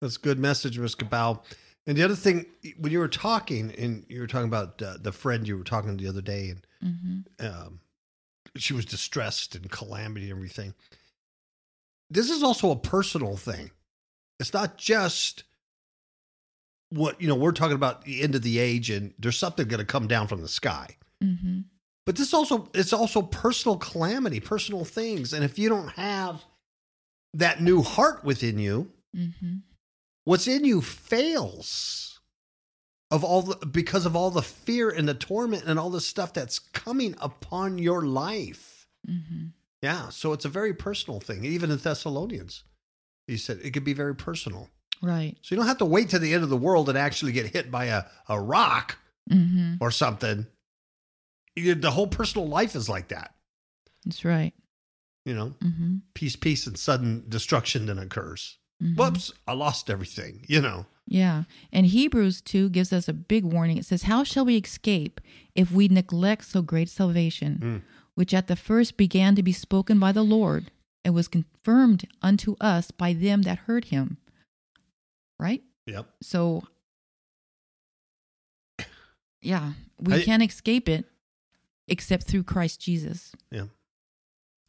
That's a good message, Ms. Cabal. And the other thing, when you were talking, and you were talking about uh, the friend you were talking to the other day, and hmm um, she was distressed and calamity and everything. This is also a personal thing. It's not just what, you know, we're talking about the end of the age and there's something going to come down from the sky. hmm But this also, it's also personal calamity, personal things. And if you don't have that new heart within you, hmm what's in you fails of all the because of all the fear and the torment and all the stuff that's coming upon your life. Hmm yeah so it's a very personal thing. Even in thessalonians he said it could be very personal. Right. so you don't have to wait to the end of the world and actually get hit by a, a rock hmm or something. You- the whole personal life is like that. That's right. you know? Hmm peace peace and sudden destruction then occurs Mhm. whoops i lost everything you know Yeah. And Hebrews 2 gives us a big warning. It says, How shall we escape if we neglect so great salvation, Mm. which at the first began to be spoken by the Lord and was confirmed unto us by them that heard him? Right? yep So, yeah, we I- can't escape it except through Christ Jesus. Yeah.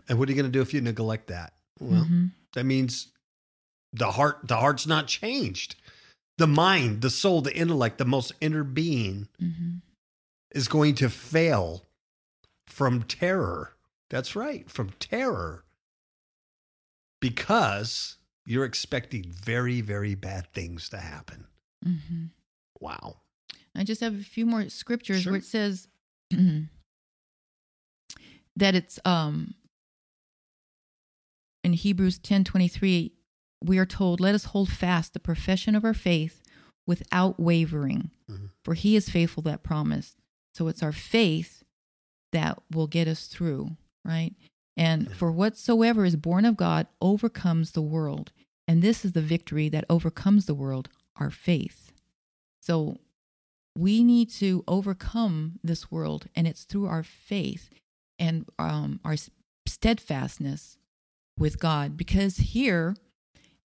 And what are you going to do if you neglect that? Well, Mhm. that means the heart, the heart's not changed. The mind, the soul, the intellect, the most inner being Mhm. is going to fail from terror. That's right, from terror. Because you're expecting very, very bad things to happen. Mhm. Wow. I just have a few more scriptures Sure. where it says that it's um in Hebrews 10:23 we are told let us hold fast the profession of our faith without wavering Mhm. for he is faithful that promised. So it's our faith that will get us through, right? And Yeah. for whatsoever is born of God overcomes the world. And this is the victory that overcomes the world, our faith. So we need to overcome this world, and it's through our faith and um, our steadfastness with God. Because here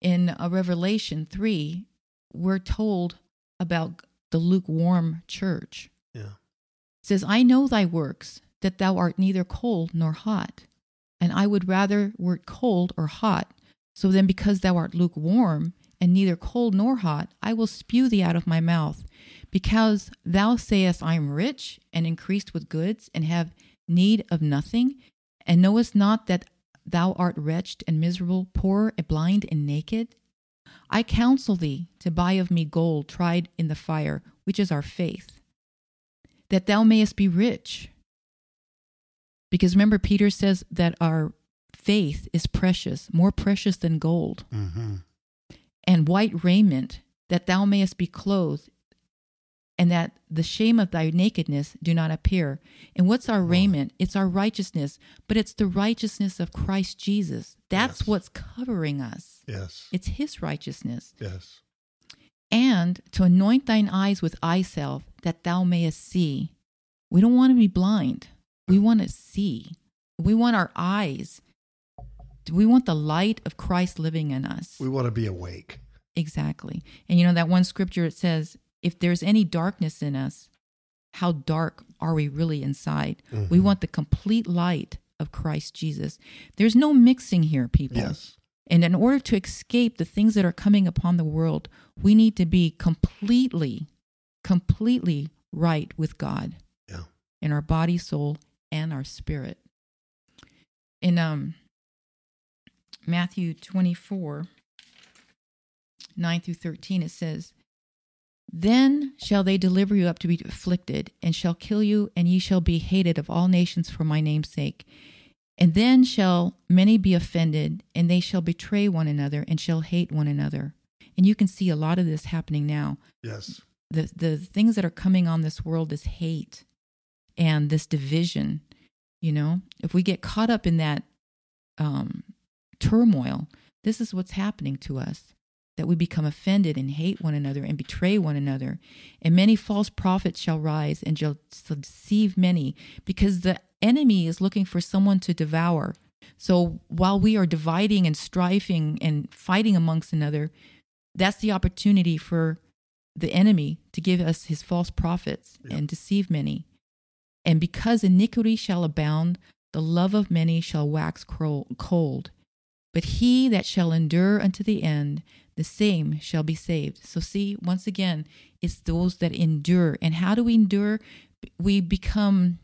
in uh, Revelation 3, we're told about the lukewarm church. Yeah. It says, I know thy works, that thou art neither cold nor hot. And I would rather wert cold or hot. So then, because thou art lukewarm, and neither cold nor hot, I will spew thee out of my mouth. Because thou sayest, I am rich and increased with goods, and have need of nothing, and knowest not that thou art wretched and miserable, poor, and blind, and naked? I counsel thee to buy of me gold tried in the fire, which is our faith, that thou mayest be rich. Because remember, Peter says that our faith is precious, more precious than gold, Mm-hmm. and white raiment, that thou mayest be clothed, and that the shame of thy nakedness do not appear. And what's our raiment? It's our righteousness, but it's the righteousness of Christ Jesus. That's Yes. what's covering us. Yes. It's his righteousness. Yes. And to anoint thine eyes with eye salve, that thou mayest see. We don't want to be blind. We want to see. We want our eyes. We want the light of Christ living in us. We want to be awake. Exactly. And you know that one scripture it says, if there's any darkness in us, how dark are we really inside? We Mhm. want the complete light of Christ Jesus. There's no mixing here, people. Yes. And in order to escape the things that are coming upon the world, we need to be completely, completely right with God Yeah. in our body, soul, and our spirit. In um, Matthew 24, 9 through 13, it says, Then shall they deliver you up to be afflicted, and shall kill you, and ye shall be hated of all nations for my name's sake. And then shall many be offended, and they shall betray one another, and shall hate one another. And you can see a lot of this happening now. Yes. The the things that are coming on this world is hate and this division. You know, if we get caught up in that um, turmoil, this is what's happening to us. That we become offended and hate one another and betray one another. And many false prophets shall rise and shall deceive many, because the enemy is looking for someone to devour. So while we are dividing and striving and fighting amongst another, that's the opportunity for the enemy to give us his false prophets Yeah. and deceive many. And because iniquity shall abound, the love of many shall wax cold. But he that shall endure unto the end, the same shall be saved. So, see, once again, it's those that endure. And how do we endure? We become,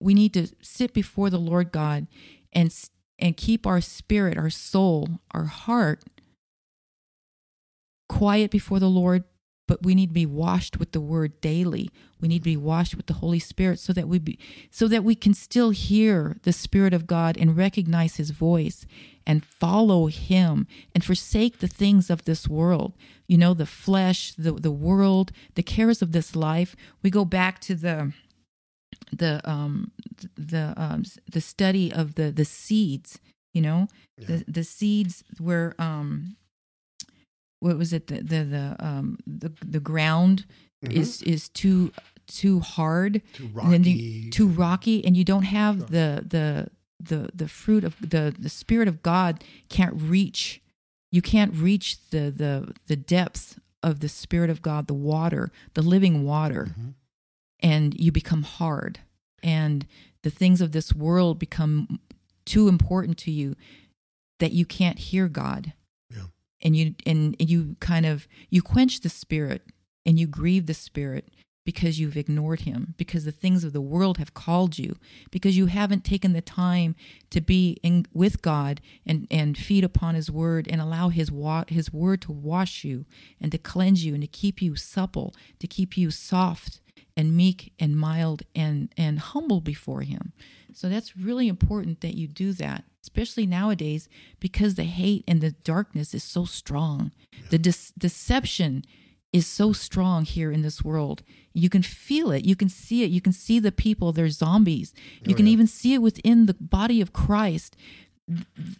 we need to sit before the Lord God and and keep our spirit, our soul, our heart quiet before the Lord, but we need to be washed with the word daily. We need to be washed with the Holy Spirit so that we be, so that we can still hear the Spirit of God and recognize his voice and follow him and forsake the things of this world. You know, the flesh, the the world, the cares of this life. We go back to the the um the um the study of the the seeds you know Yeah. the the seeds where um what was it the the the um the the ground Mhm. is is too too hard too rocky. you, too rocky and you don't have the the the the fruit of the the spirit of god can't reach you can't reach the the the depths of the spirit of god the water the living water Mhm. and you become hard and the things of this world become too important to you that you can't hear god Yeah. and you and you kind of you quench the spirit and you grieve the spirit because you've ignored him because the things of the world have called you because you haven't taken the time to be in with God and and feed upon his word and allow his wa- his word to wash you and to cleanse you and to keep you supple to keep you soft and meek and mild and and humble before him. So that's really important that you do that especially nowadays because the hate and the darkness is so strong. The dis- deception is so strong here in this world. You can feel it. You can see it. You can see the people. They're zombies. You Oh, can yeah. even see it within the body of Christ.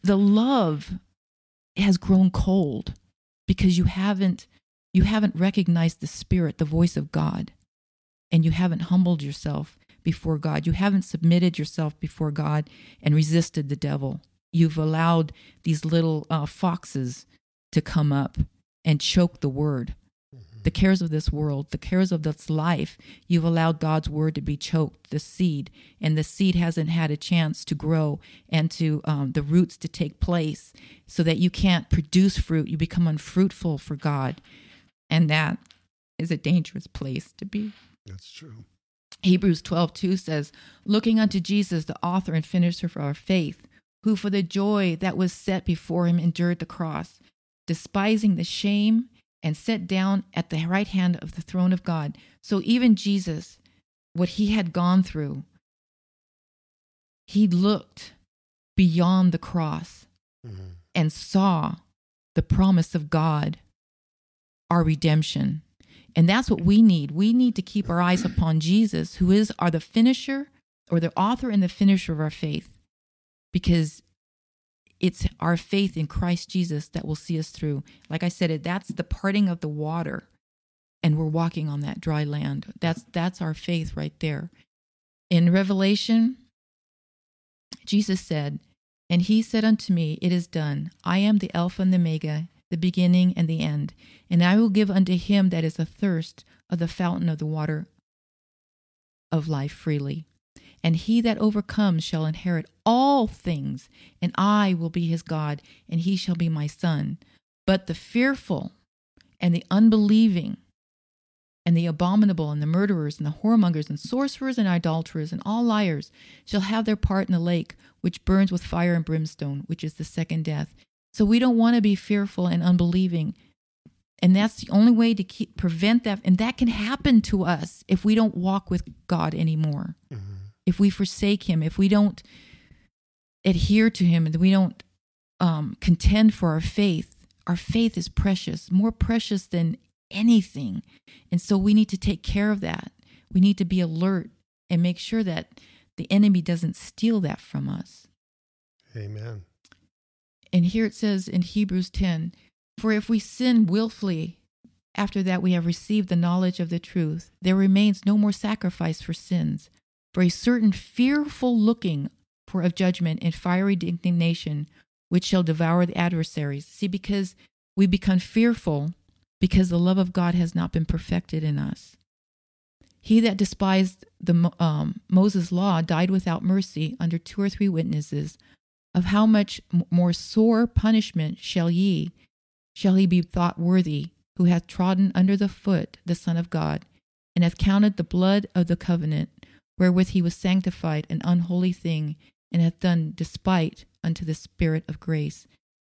The love has grown cold because you haven't you haven't recognized the spirit, the voice of God, and you haven't humbled yourself before God. You haven't submitted yourself before God and resisted the devil. You've allowed these little uh, foxes to come up and choke the word the cares of this world, the cares of this life, you've allowed God's word to be choked, the seed, and the seed hasn't had a chance to grow and to um, the roots to take place so that you can't produce fruit. You become unfruitful for God. And that is a dangerous place to be. That's true. Hebrews 12, 2 says, Looking unto Jesus, the author and finisher of our faith, who for the joy that was set before him endured the cross, despising the shame, and sat down at the right hand of the throne of God. So even Jesus, what he had gone through, he looked beyond the cross Mhm. and saw the promise of God, our redemption. And that's what we need. We need to keep our eyes upon Jesus, who is are the finisher or the author and the finisher of our faith. Because it's our faith in Christ Jesus that will see us through. Like I said, that's the parting of the water and we're walking on that dry land. That's that's our faith right there. In Revelation, Jesus said, And he said unto me, It is done. I am the Alpha and the Omega, the beginning and the end. And I will give unto him that is athirst of the fountain of the water of life freely. And he that overcomes shall inherit all things, and I will be his God, and he shall be my son. But the fearful and the unbelieving and the abominable and the murderers and the whoremongers and sorcerers and idolaters and all liars shall have their part in the lake which burns with fire and brimstone, which is the second death. So we don't want to be fearful and unbelieving. And that's the only way to keep prevent that. And that can happen to us if we don't walk with God anymore. Mhm. If we forsake him, if we don't adhere to him and we don't um, contend for our faith, our faith is precious, more precious than anything. And so we need to take care of that. We need to be alert and make sure that the enemy doesn't steal that from us. Amen. And here it says in Hebrews 10 For if we sin willfully after that we have received the knowledge of the truth, there remains no more sacrifice for sins, for a certain fearful looking for of judgment and fiery indignation which shall devour the adversaries. See, because we become fearful because the love of God has not been perfected in us. He that despised the um, Moses' law died without mercy under two or three witnesses. Of how much more sore punishment shall ye, shall he be thought worthy, who hath trodden under the foot the Son of God, and hath counted the blood of the covenant, wherewith he was sanctified, an unholy thing, and hath done despite unto the Spirit of grace.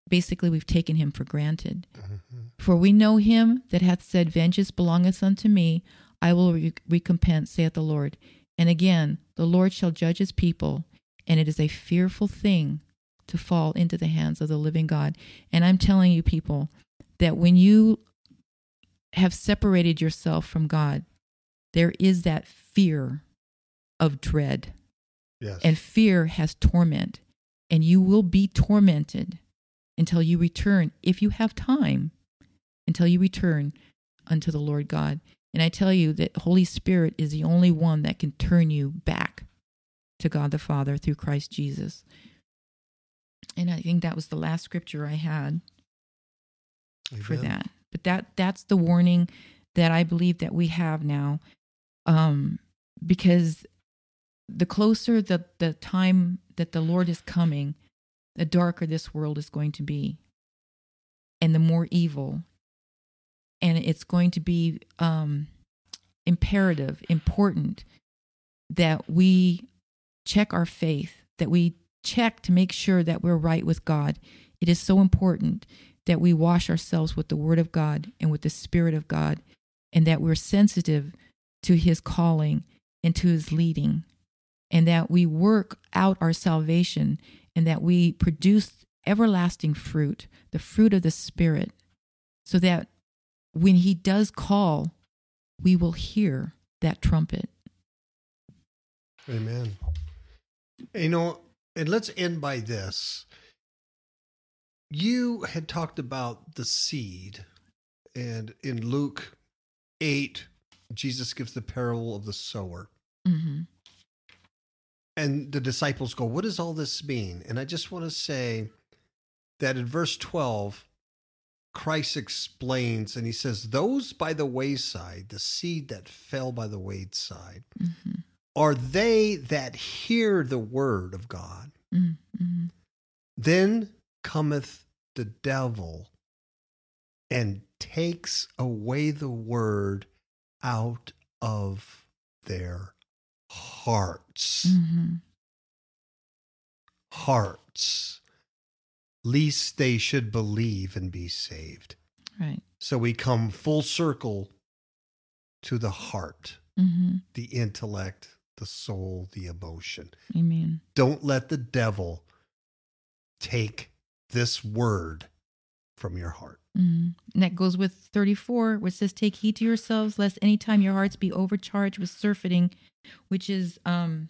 Basically, we've taken him for granted. Mm-hmm. For we know him that hath said, Vengeance belongeth unto me, I will re- recompense, saith the Lord. And again, the Lord shall judge his people, and it is a fearful thing to fall into the hands of the living God. And I'm telling you, people, that when you have separated yourself from God, there is that fear of dread. Yes. And fear has torment. And you will be tormented until you return, if you have time, until you return unto the Lord God. And I tell you that Holy Spirit is the only one that can turn you back to God the Father through Christ Jesus. And I think that was the last scripture I had Amen. for that. But that that's the warning that I believe that we have now. Um, because the closer the, the time that the Lord is coming, the darker this world is going to be. And the more evil. And it's going to be um, imperative, important that we check our faith, that we check to make sure that we're right with God. It is so important that we wash ourselves with the Word of God and with the Spirit of God, and that we're sensitive to His calling and to His leading, and that we work out our salvation and that we produce everlasting fruit, the fruit of the Spirit, so that when He does call, we will hear that trumpet. Amen. You know, and let's end by this. You had talked about the seed, and in Luke 8, Jesus gives the parable of the sower. Mm-hmm. And the disciples go, What does all this mean? And I just want to say that in verse 12, Christ explains and he says, Those by the wayside, the seed that fell by the wayside, mm-hmm. are they that hear the word of God. Mm-hmm. Then cometh the devil and takes away the word out of their hearts. Mm-hmm. Hearts. Least they should believe and be saved. Right. So we come full circle to the heart, mm-hmm. the intellect, the soul, the emotion. Amen. Don't let the devil take this word from your heart. Mm-hmm. And that goes with 34, which says, Take heed to yourselves, lest any time your hearts be overcharged with surfeiting, which is, um,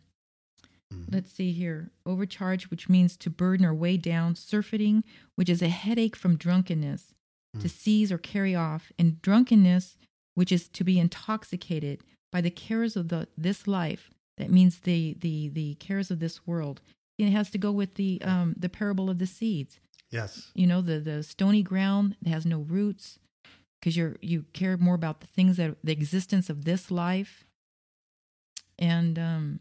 mm-hmm. let's see here, overcharge which means to burden or weigh down, surfeiting, which is a headache from drunkenness, mm-hmm. to seize or carry off, and drunkenness, which is to be intoxicated by the cares of the this life. That means the the the cares of this world. It has to go with the um the parable of the seeds. Yes. You know, the the stony ground that has no roots because you're you care more about the things that the existence of this life. And um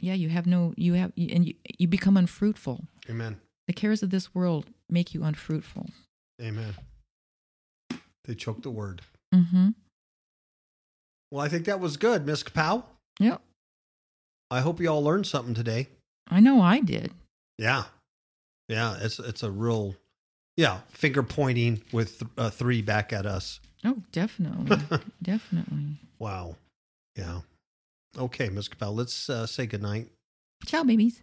yeah, you have no you have and you, you become unfruitful. Amen. The cares of this world make you unfruitful. Amen. They choke the word. Mm-hmm. Well, I think that was good, Miss Kapow. Yep. I hope you all learned something today. I know I did. Yeah. Yeah, it's it's a real, yeah, finger pointing with th- uh, three back at us. Oh, definitely, definitely. Wow. Yeah. Okay, Ms. Capel, let's uh, say goodnight. Ciao, babies.